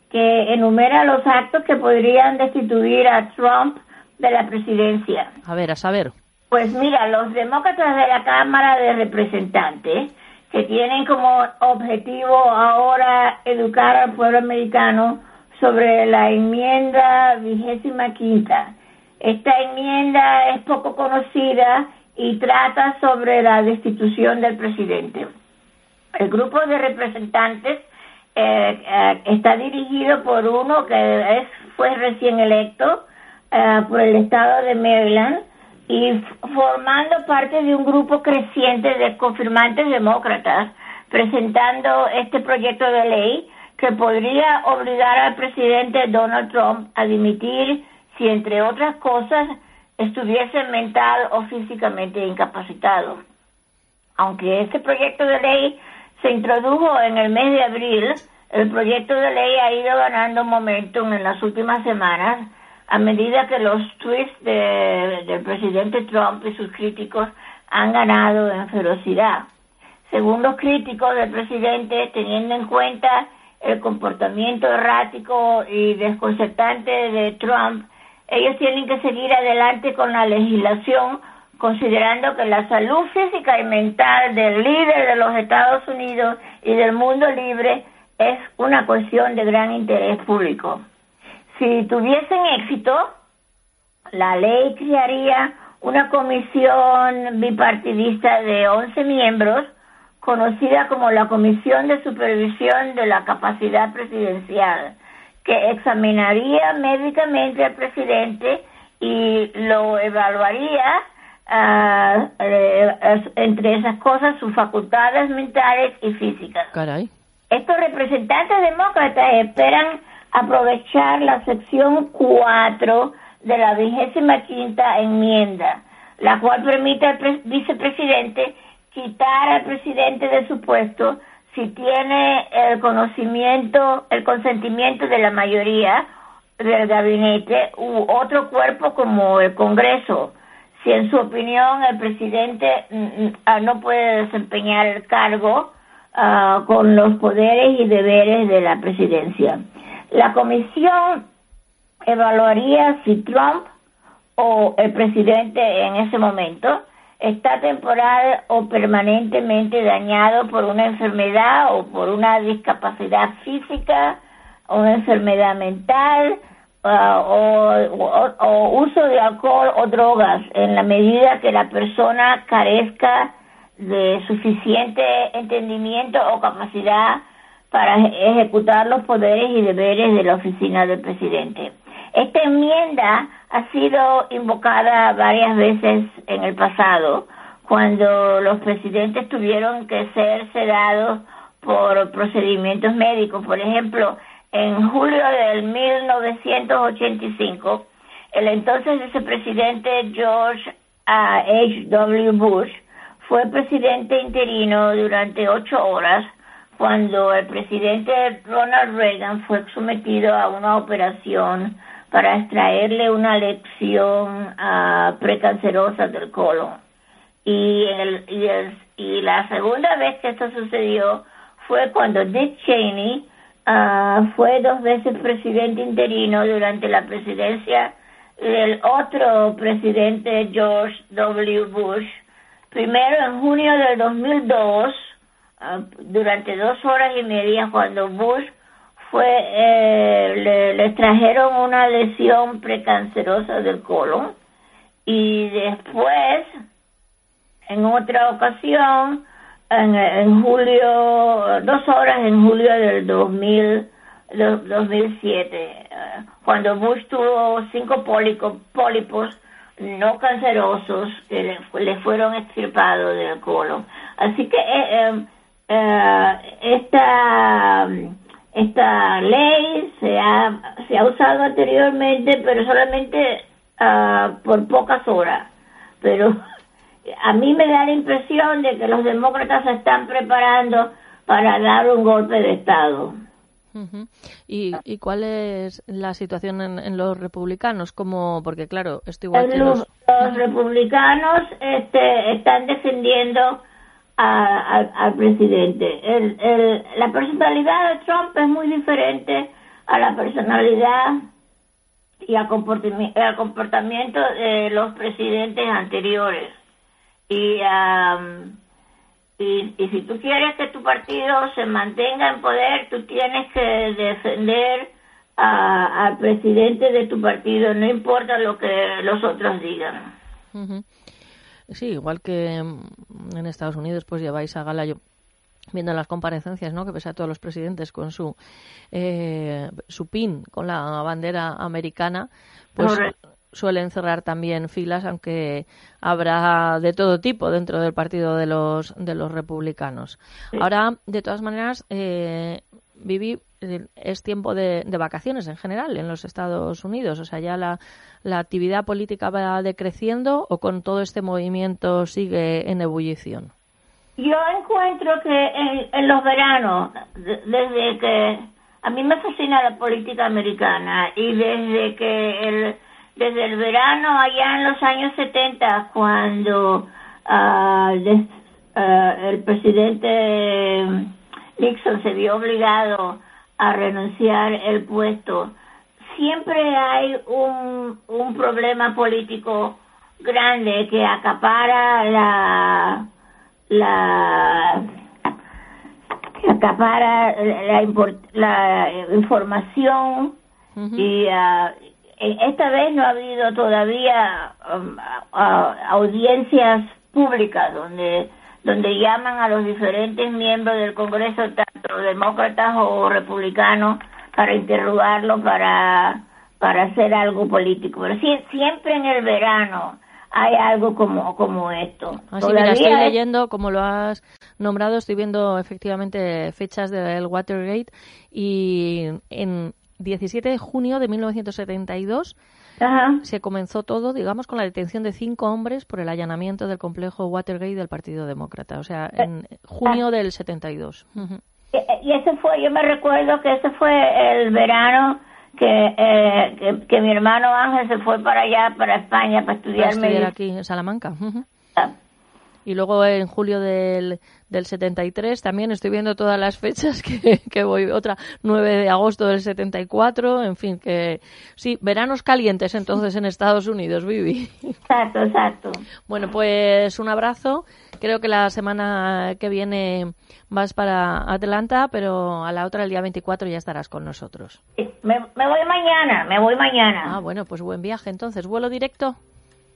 que enumera los actos que podrían destituir a Trump de la presidencia. A ver, a saber. Pues mira, los demócratas de la Cámara de Representantes, que tienen como objetivo ahora educar al pueblo americano sobre la enmienda vigésima quinta. Esta enmienda es poco conocida y trata sobre la destitución del presidente. El grupo de representantes eh, eh, está dirigido por uno que es, fue recién electo eh, por el estado de Maryland y formando parte de un grupo creciente de confirmantes demócratas presentando este proyecto de ley que podría obligar al presidente Donald Trump a dimitir si, entre otras cosas, estuviese mental o físicamente incapacitado. Aunque este proyecto de ley se introdujo en el mes de abril, el proyecto de ley ha ido ganando momentum en las últimas semanas a medida que los tweets del presidente Trump y sus críticos han ganado en ferocidad. Según los críticos del presidente, teniendo en cuenta el comportamiento errático y desconcertante de Trump, ellos tienen que seguir adelante con la legislación considerando que la salud física y mental del líder de los Estados Unidos y del mundo libre es una cuestión de gran interés público. Si tuviesen éxito, la ley crearía una comisión bipartidista de 11 miembros conocida como la Comisión de Supervisión de la Capacidad Presidencial, que examinaría médicamente al presidente y lo evaluaría eh, entre esas cosas sus facultades mentales y físicas. Caray. Estos representantes demócratas esperan aprovechar la sección 4 de la vigésima quinta enmienda, la cual permite al vicepresidente quitar al presidente de su puesto si tiene el conocimiento, el consentimiento de la mayoría del gabinete u otro cuerpo como el Congreso, si en su opinión el presidente mm, mm, ah, no puede desempeñar el cargo ah, con los poderes y deberes de la presidencia. La comisión evaluaría si Trump o el presidente en ese momento está temporal o permanentemente dañado por una enfermedad o por una discapacidad física o una enfermedad mental o, uso de alcohol o drogas en la medida que la persona carezca de suficiente entendimiento o capacidad para ejecutar los poderes y deberes de la oficina del presidente. Esta enmienda ha sido invocada varias veces en el pasado, cuando los presidentes tuvieron que ser sedados por procedimientos médicos. Por ejemplo, en julio del 1985, el entonces vicepresidente George H. W. Bush fue presidente interino durante ocho horas cuando el presidente Ronald Reagan fue sometido a una operación para extraerle una lección uh, precancerosa del colon. Y, el, y, el, y la segunda vez que esto sucedió fue cuando Dick Cheney uh, fue dos veces presidente interino durante la presidencia del otro presidente George W. Bush, primero en junio del 2002, uh, durante dos horas y media cuando Bush fue eh, le, trajeron una lesión precancerosa del colon y después en otra ocasión en, julio dos horas en julio del 2000 2007 eh, cuando Bush tuvo cinco pólipos no cancerosos que le, fueron extirpados del colon así que eh, eh, esta esta ley se ha, se ha usado anteriormente, pero solamente uh, por pocas horas. Pero a mí me da la impresión de que los demócratas se están preparando para dar un golpe de Estado. ¿Y, ¿Y, cuál es la situación en, los republicanos? Como, porque claro, esto igual que los... los republicanos este, están defendiendo al presidente. El, el, la personalidad de Trump es muy diferente a la personalidad y al comportamiento de los presidentes anteriores. Y, y, y, si tú quieres que tu partido se mantenga en poder, tú tienes que defender al presidente de tu partido, no importa lo que los otros digan. Sí, igual que en Estados Unidos, pues lleváis a gala yo viendo las comparecencias, ¿no? Que pese a todos los presidentes con su eh, su pin con la bandera americana, pues suelen cerrar también filas, aunque habrá de todo tipo dentro del partido de los de los republicanos. Ahora, de todas maneras, eh, Vivi, es tiempo de, vacaciones en general en los Estados Unidos. O sea, ya la, la actividad política va decreciendo o con todo este movimiento sigue en ebullición. Yo encuentro que en, los veranos, desde que a mí me fascina la política americana y desde que el, desde el verano allá en los años 70 cuando ah, el presidente Nixon se vio obligado a renunciar el puesto, siempre hay un, un problema político grande que acapara la la que acapara la, la, información y uh, esta vez no ha habido todavía um, audiencias públicas donde donde llaman a los diferentes miembros del Congreso, tanto demócratas o republicanos, para interrogarlo, para, para hacer algo político. Pero siempre en el verano hay algo como, como esto. Así, mira, estoy leyendo, como lo has nombrado, estoy viendo efectivamente fechas del Watergate y en 17 de junio de 1972 se comenzó todo, digamos, con la detención de cinco hombres por el allanamiento del complejo Watergate del Partido Demócrata, o sea, en junio del 72. Y ese fue, yo me recuerdo que ese fue el verano que, eh, que, mi hermano Ángel se fue para allá, para España, para estudiar, para estudiar aquí en Salamanca. Ah. Y luego en julio del, del 73 también estoy viendo todas las fechas <laughs> que, que voy. Otra 9 de agosto del 74, en fin, que sí, veranos calientes entonces en Estados Unidos, Vivi. Exacto, exacto. Bueno, pues un abrazo. Creo que la semana que viene vas para Atlanta, pero a la otra, el día 24, ya estarás con nosotros. Me, me voy mañana, me voy mañana. Ah, bueno, pues buen viaje entonces. ¿Vuelo directo?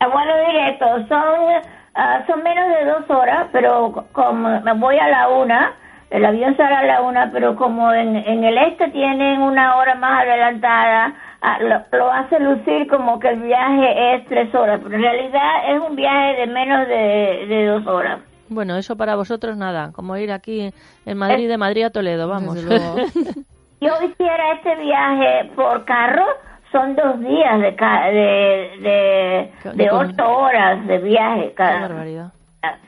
vuelo directo. Son, uh, son menos de dos horas, pero como me voy a la una, el avión sale a la una, pero como en, en el este tienen una hora más adelantada, uh, lo, hace lucir como que el viaje es tres horas, pero en realidad es un viaje de menos de, de dos horas. Bueno, eso para vosotros nada, como ir aquí en Madrid, de Madrid a Toledo, vamos. <laughs> Yo hiciera este viaje por carro, son dos días de, de, de, de ocho horas de viaje cada. Qué barbaridad.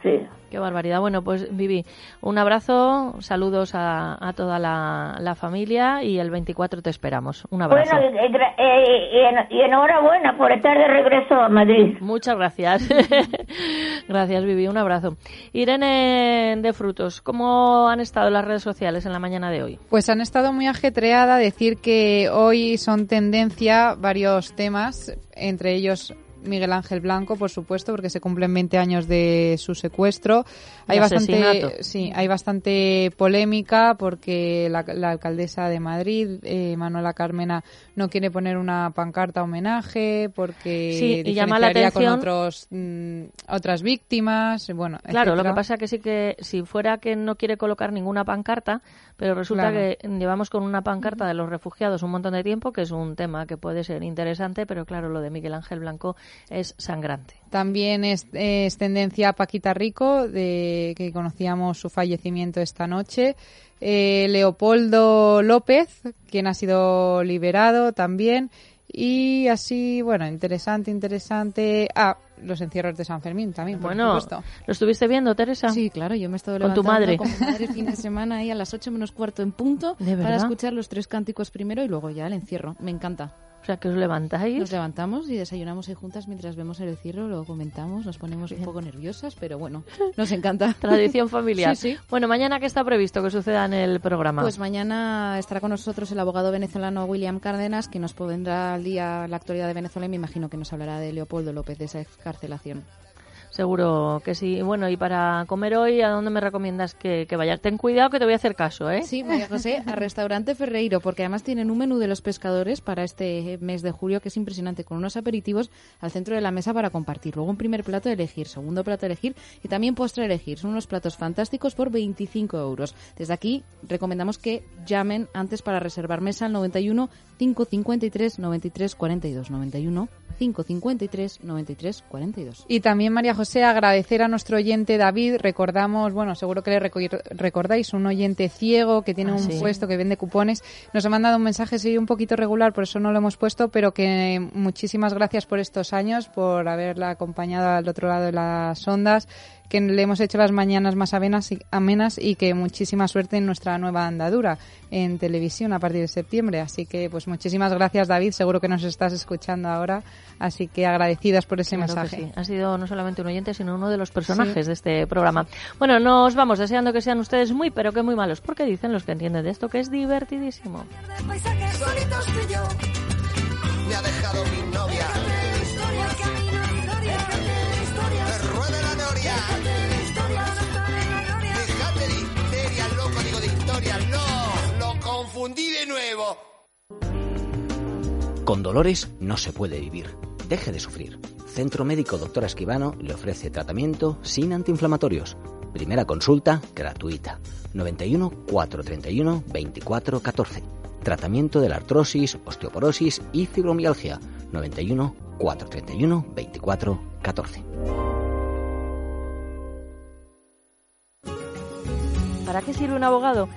Sí. Qué barbaridad. Bueno, pues Vivi, un abrazo, saludos a, a toda la, la, familia y el 24 te esperamos. Un abrazo. Bueno, eh, y, enhorabuena por estar de regreso a Madrid. Muchas gracias. <laughs> gracias, Vivi. Un abrazo. Irene de Frutos, ¿cómo han estado las redes sociales en la mañana de hoy? Pues han estado muy ajetreada. Decir que hoy son tendencia varios temas, entre ellos Miguel Ángel Blanco, por supuesto, porque se cumplen 20 años de su secuestro. Hay bastante, sí, hay bastante polémica porque la, alcaldesa de Madrid, eh, Manuela Carmena, no quiere poner una pancarta homenaje porque sí, y llama la atención con otros mm, otras víctimas, bueno, claro, lo que pasa que sí que si fuera que no quiere colocar ninguna pancarta, pero resulta que llevamos con una pancarta de los refugiados un montón de tiempo, que es un tema que puede ser interesante, pero claro, lo de Miguel Ángel Blanco es sangrante. También es, tendencia Paquita Rico, de que conocíamos su fallecimiento esta noche. Eh, Leopoldo López, quien ha sido liberado también. Y así, bueno, interesante, interesante. Ah, los encierros de San Fermín también, por bueno, supuesto. ¿Lo estuviste viendo, Teresa? Sí, claro, yo me he estado ¿Con tu madre? con mi madre fin de semana ahí a las 8 menos cuarto en punto <laughs> para escuchar los tres cánticos primero y luego ya el encierro. Me encanta. O sea, que os levantáis. Nos levantamos y desayunamos ahí juntas mientras vemos el encierro, lo comentamos, nos ponemos un poco nerviosas, pero bueno, nos encanta. <laughs> Tradición familiar. <laughs> sí, sí. Bueno, mañana, ¿qué está previsto que suceda en el programa? Pues mañana estará con nosotros el abogado venezolano William Cárdenas, que nos pondrá al día la actualidad de Venezuela y me imagino que nos hablará de Leopoldo López, de esa excarcelación. Seguro que sí. Bueno, y para comer hoy, ¿a dónde me recomiendas que, que vaya? Ten cuidado que te voy a hacer caso, ¿eh? Sí, María José, a Restaurante Ferreiro, porque además tienen un menú de los pescadores para este mes de julio que es impresionante, con unos aperitivos al centro de la mesa para compartir. Luego un primer plato elegir, segundo plato elegir y también postre elegir. Son unos platos fantásticos por 25 euros. Desde aquí recomendamos que llamen antes para reservar mesa al 91 553 93 42 91 553 93 42. Y también, María José, agradecer a nuestro oyente David. Recordamos, bueno, seguro que le recordáis, un oyente ciego que tiene ah, un puesto que vende cupones. Nos ha mandado un mensaje, sí, un poquito regular, por eso no lo hemos puesto, pero que muchísimas gracias por estos años, por haberla acompañado al otro lado de las ondas que le hemos hecho las mañanas más amenas y, amenas y que muchísima suerte en nuestra nueva andadura en televisión a partir de septiembre. Así que, pues muchísimas gracias, David. Seguro que nos estás escuchando ahora. Así que agradecidas por ese mensaje. Ha sido no solamente un oyente, sino uno de los personajes de este programa. Bueno, nos vamos deseando que sean ustedes muy, pero que muy malos, porque dicen los que entienden de esto que es divertidísimo. Me ha dejado confundí de nuevo. Con dolores no se puede vivir. Deje de sufrir. Centro Médico Doctor Esquivano le ofrece tratamiento sin antiinflamatorios Primera consulta gratuita. 91 431 24 14. Tratamiento de la artrosis, osteoporosis y fibromialgia. 91 431 24 14. ¿Para qué sirve un abogado?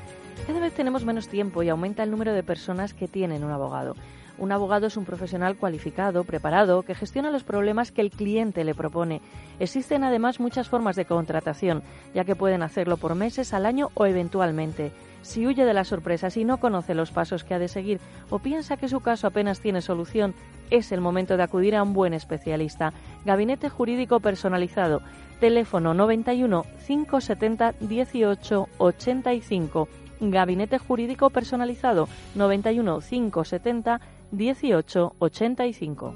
Cada vez tenemos menos tiempo y aumenta el número de personas que tienen un abogado. Un abogado es un profesional cualificado, preparado, que gestiona los problemas que el cliente le propone. Existen además muchas formas de contratación, ya que pueden hacerlo por meses, al año o eventualmente. Si huye de las sorpresas y no conoce los pasos que ha de seguir o piensa que su caso apenas tiene solución, es el momento de acudir a un buen especialista. Gabinete Jurídico Personalizado. Teléfono 91 570 18 85. Gabinete Jurídico Personalizado 91 570 1885.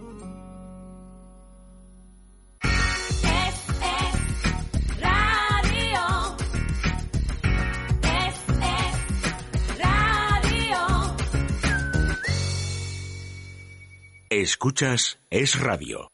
Radio. Es, es radio. Escuchas Es Radio.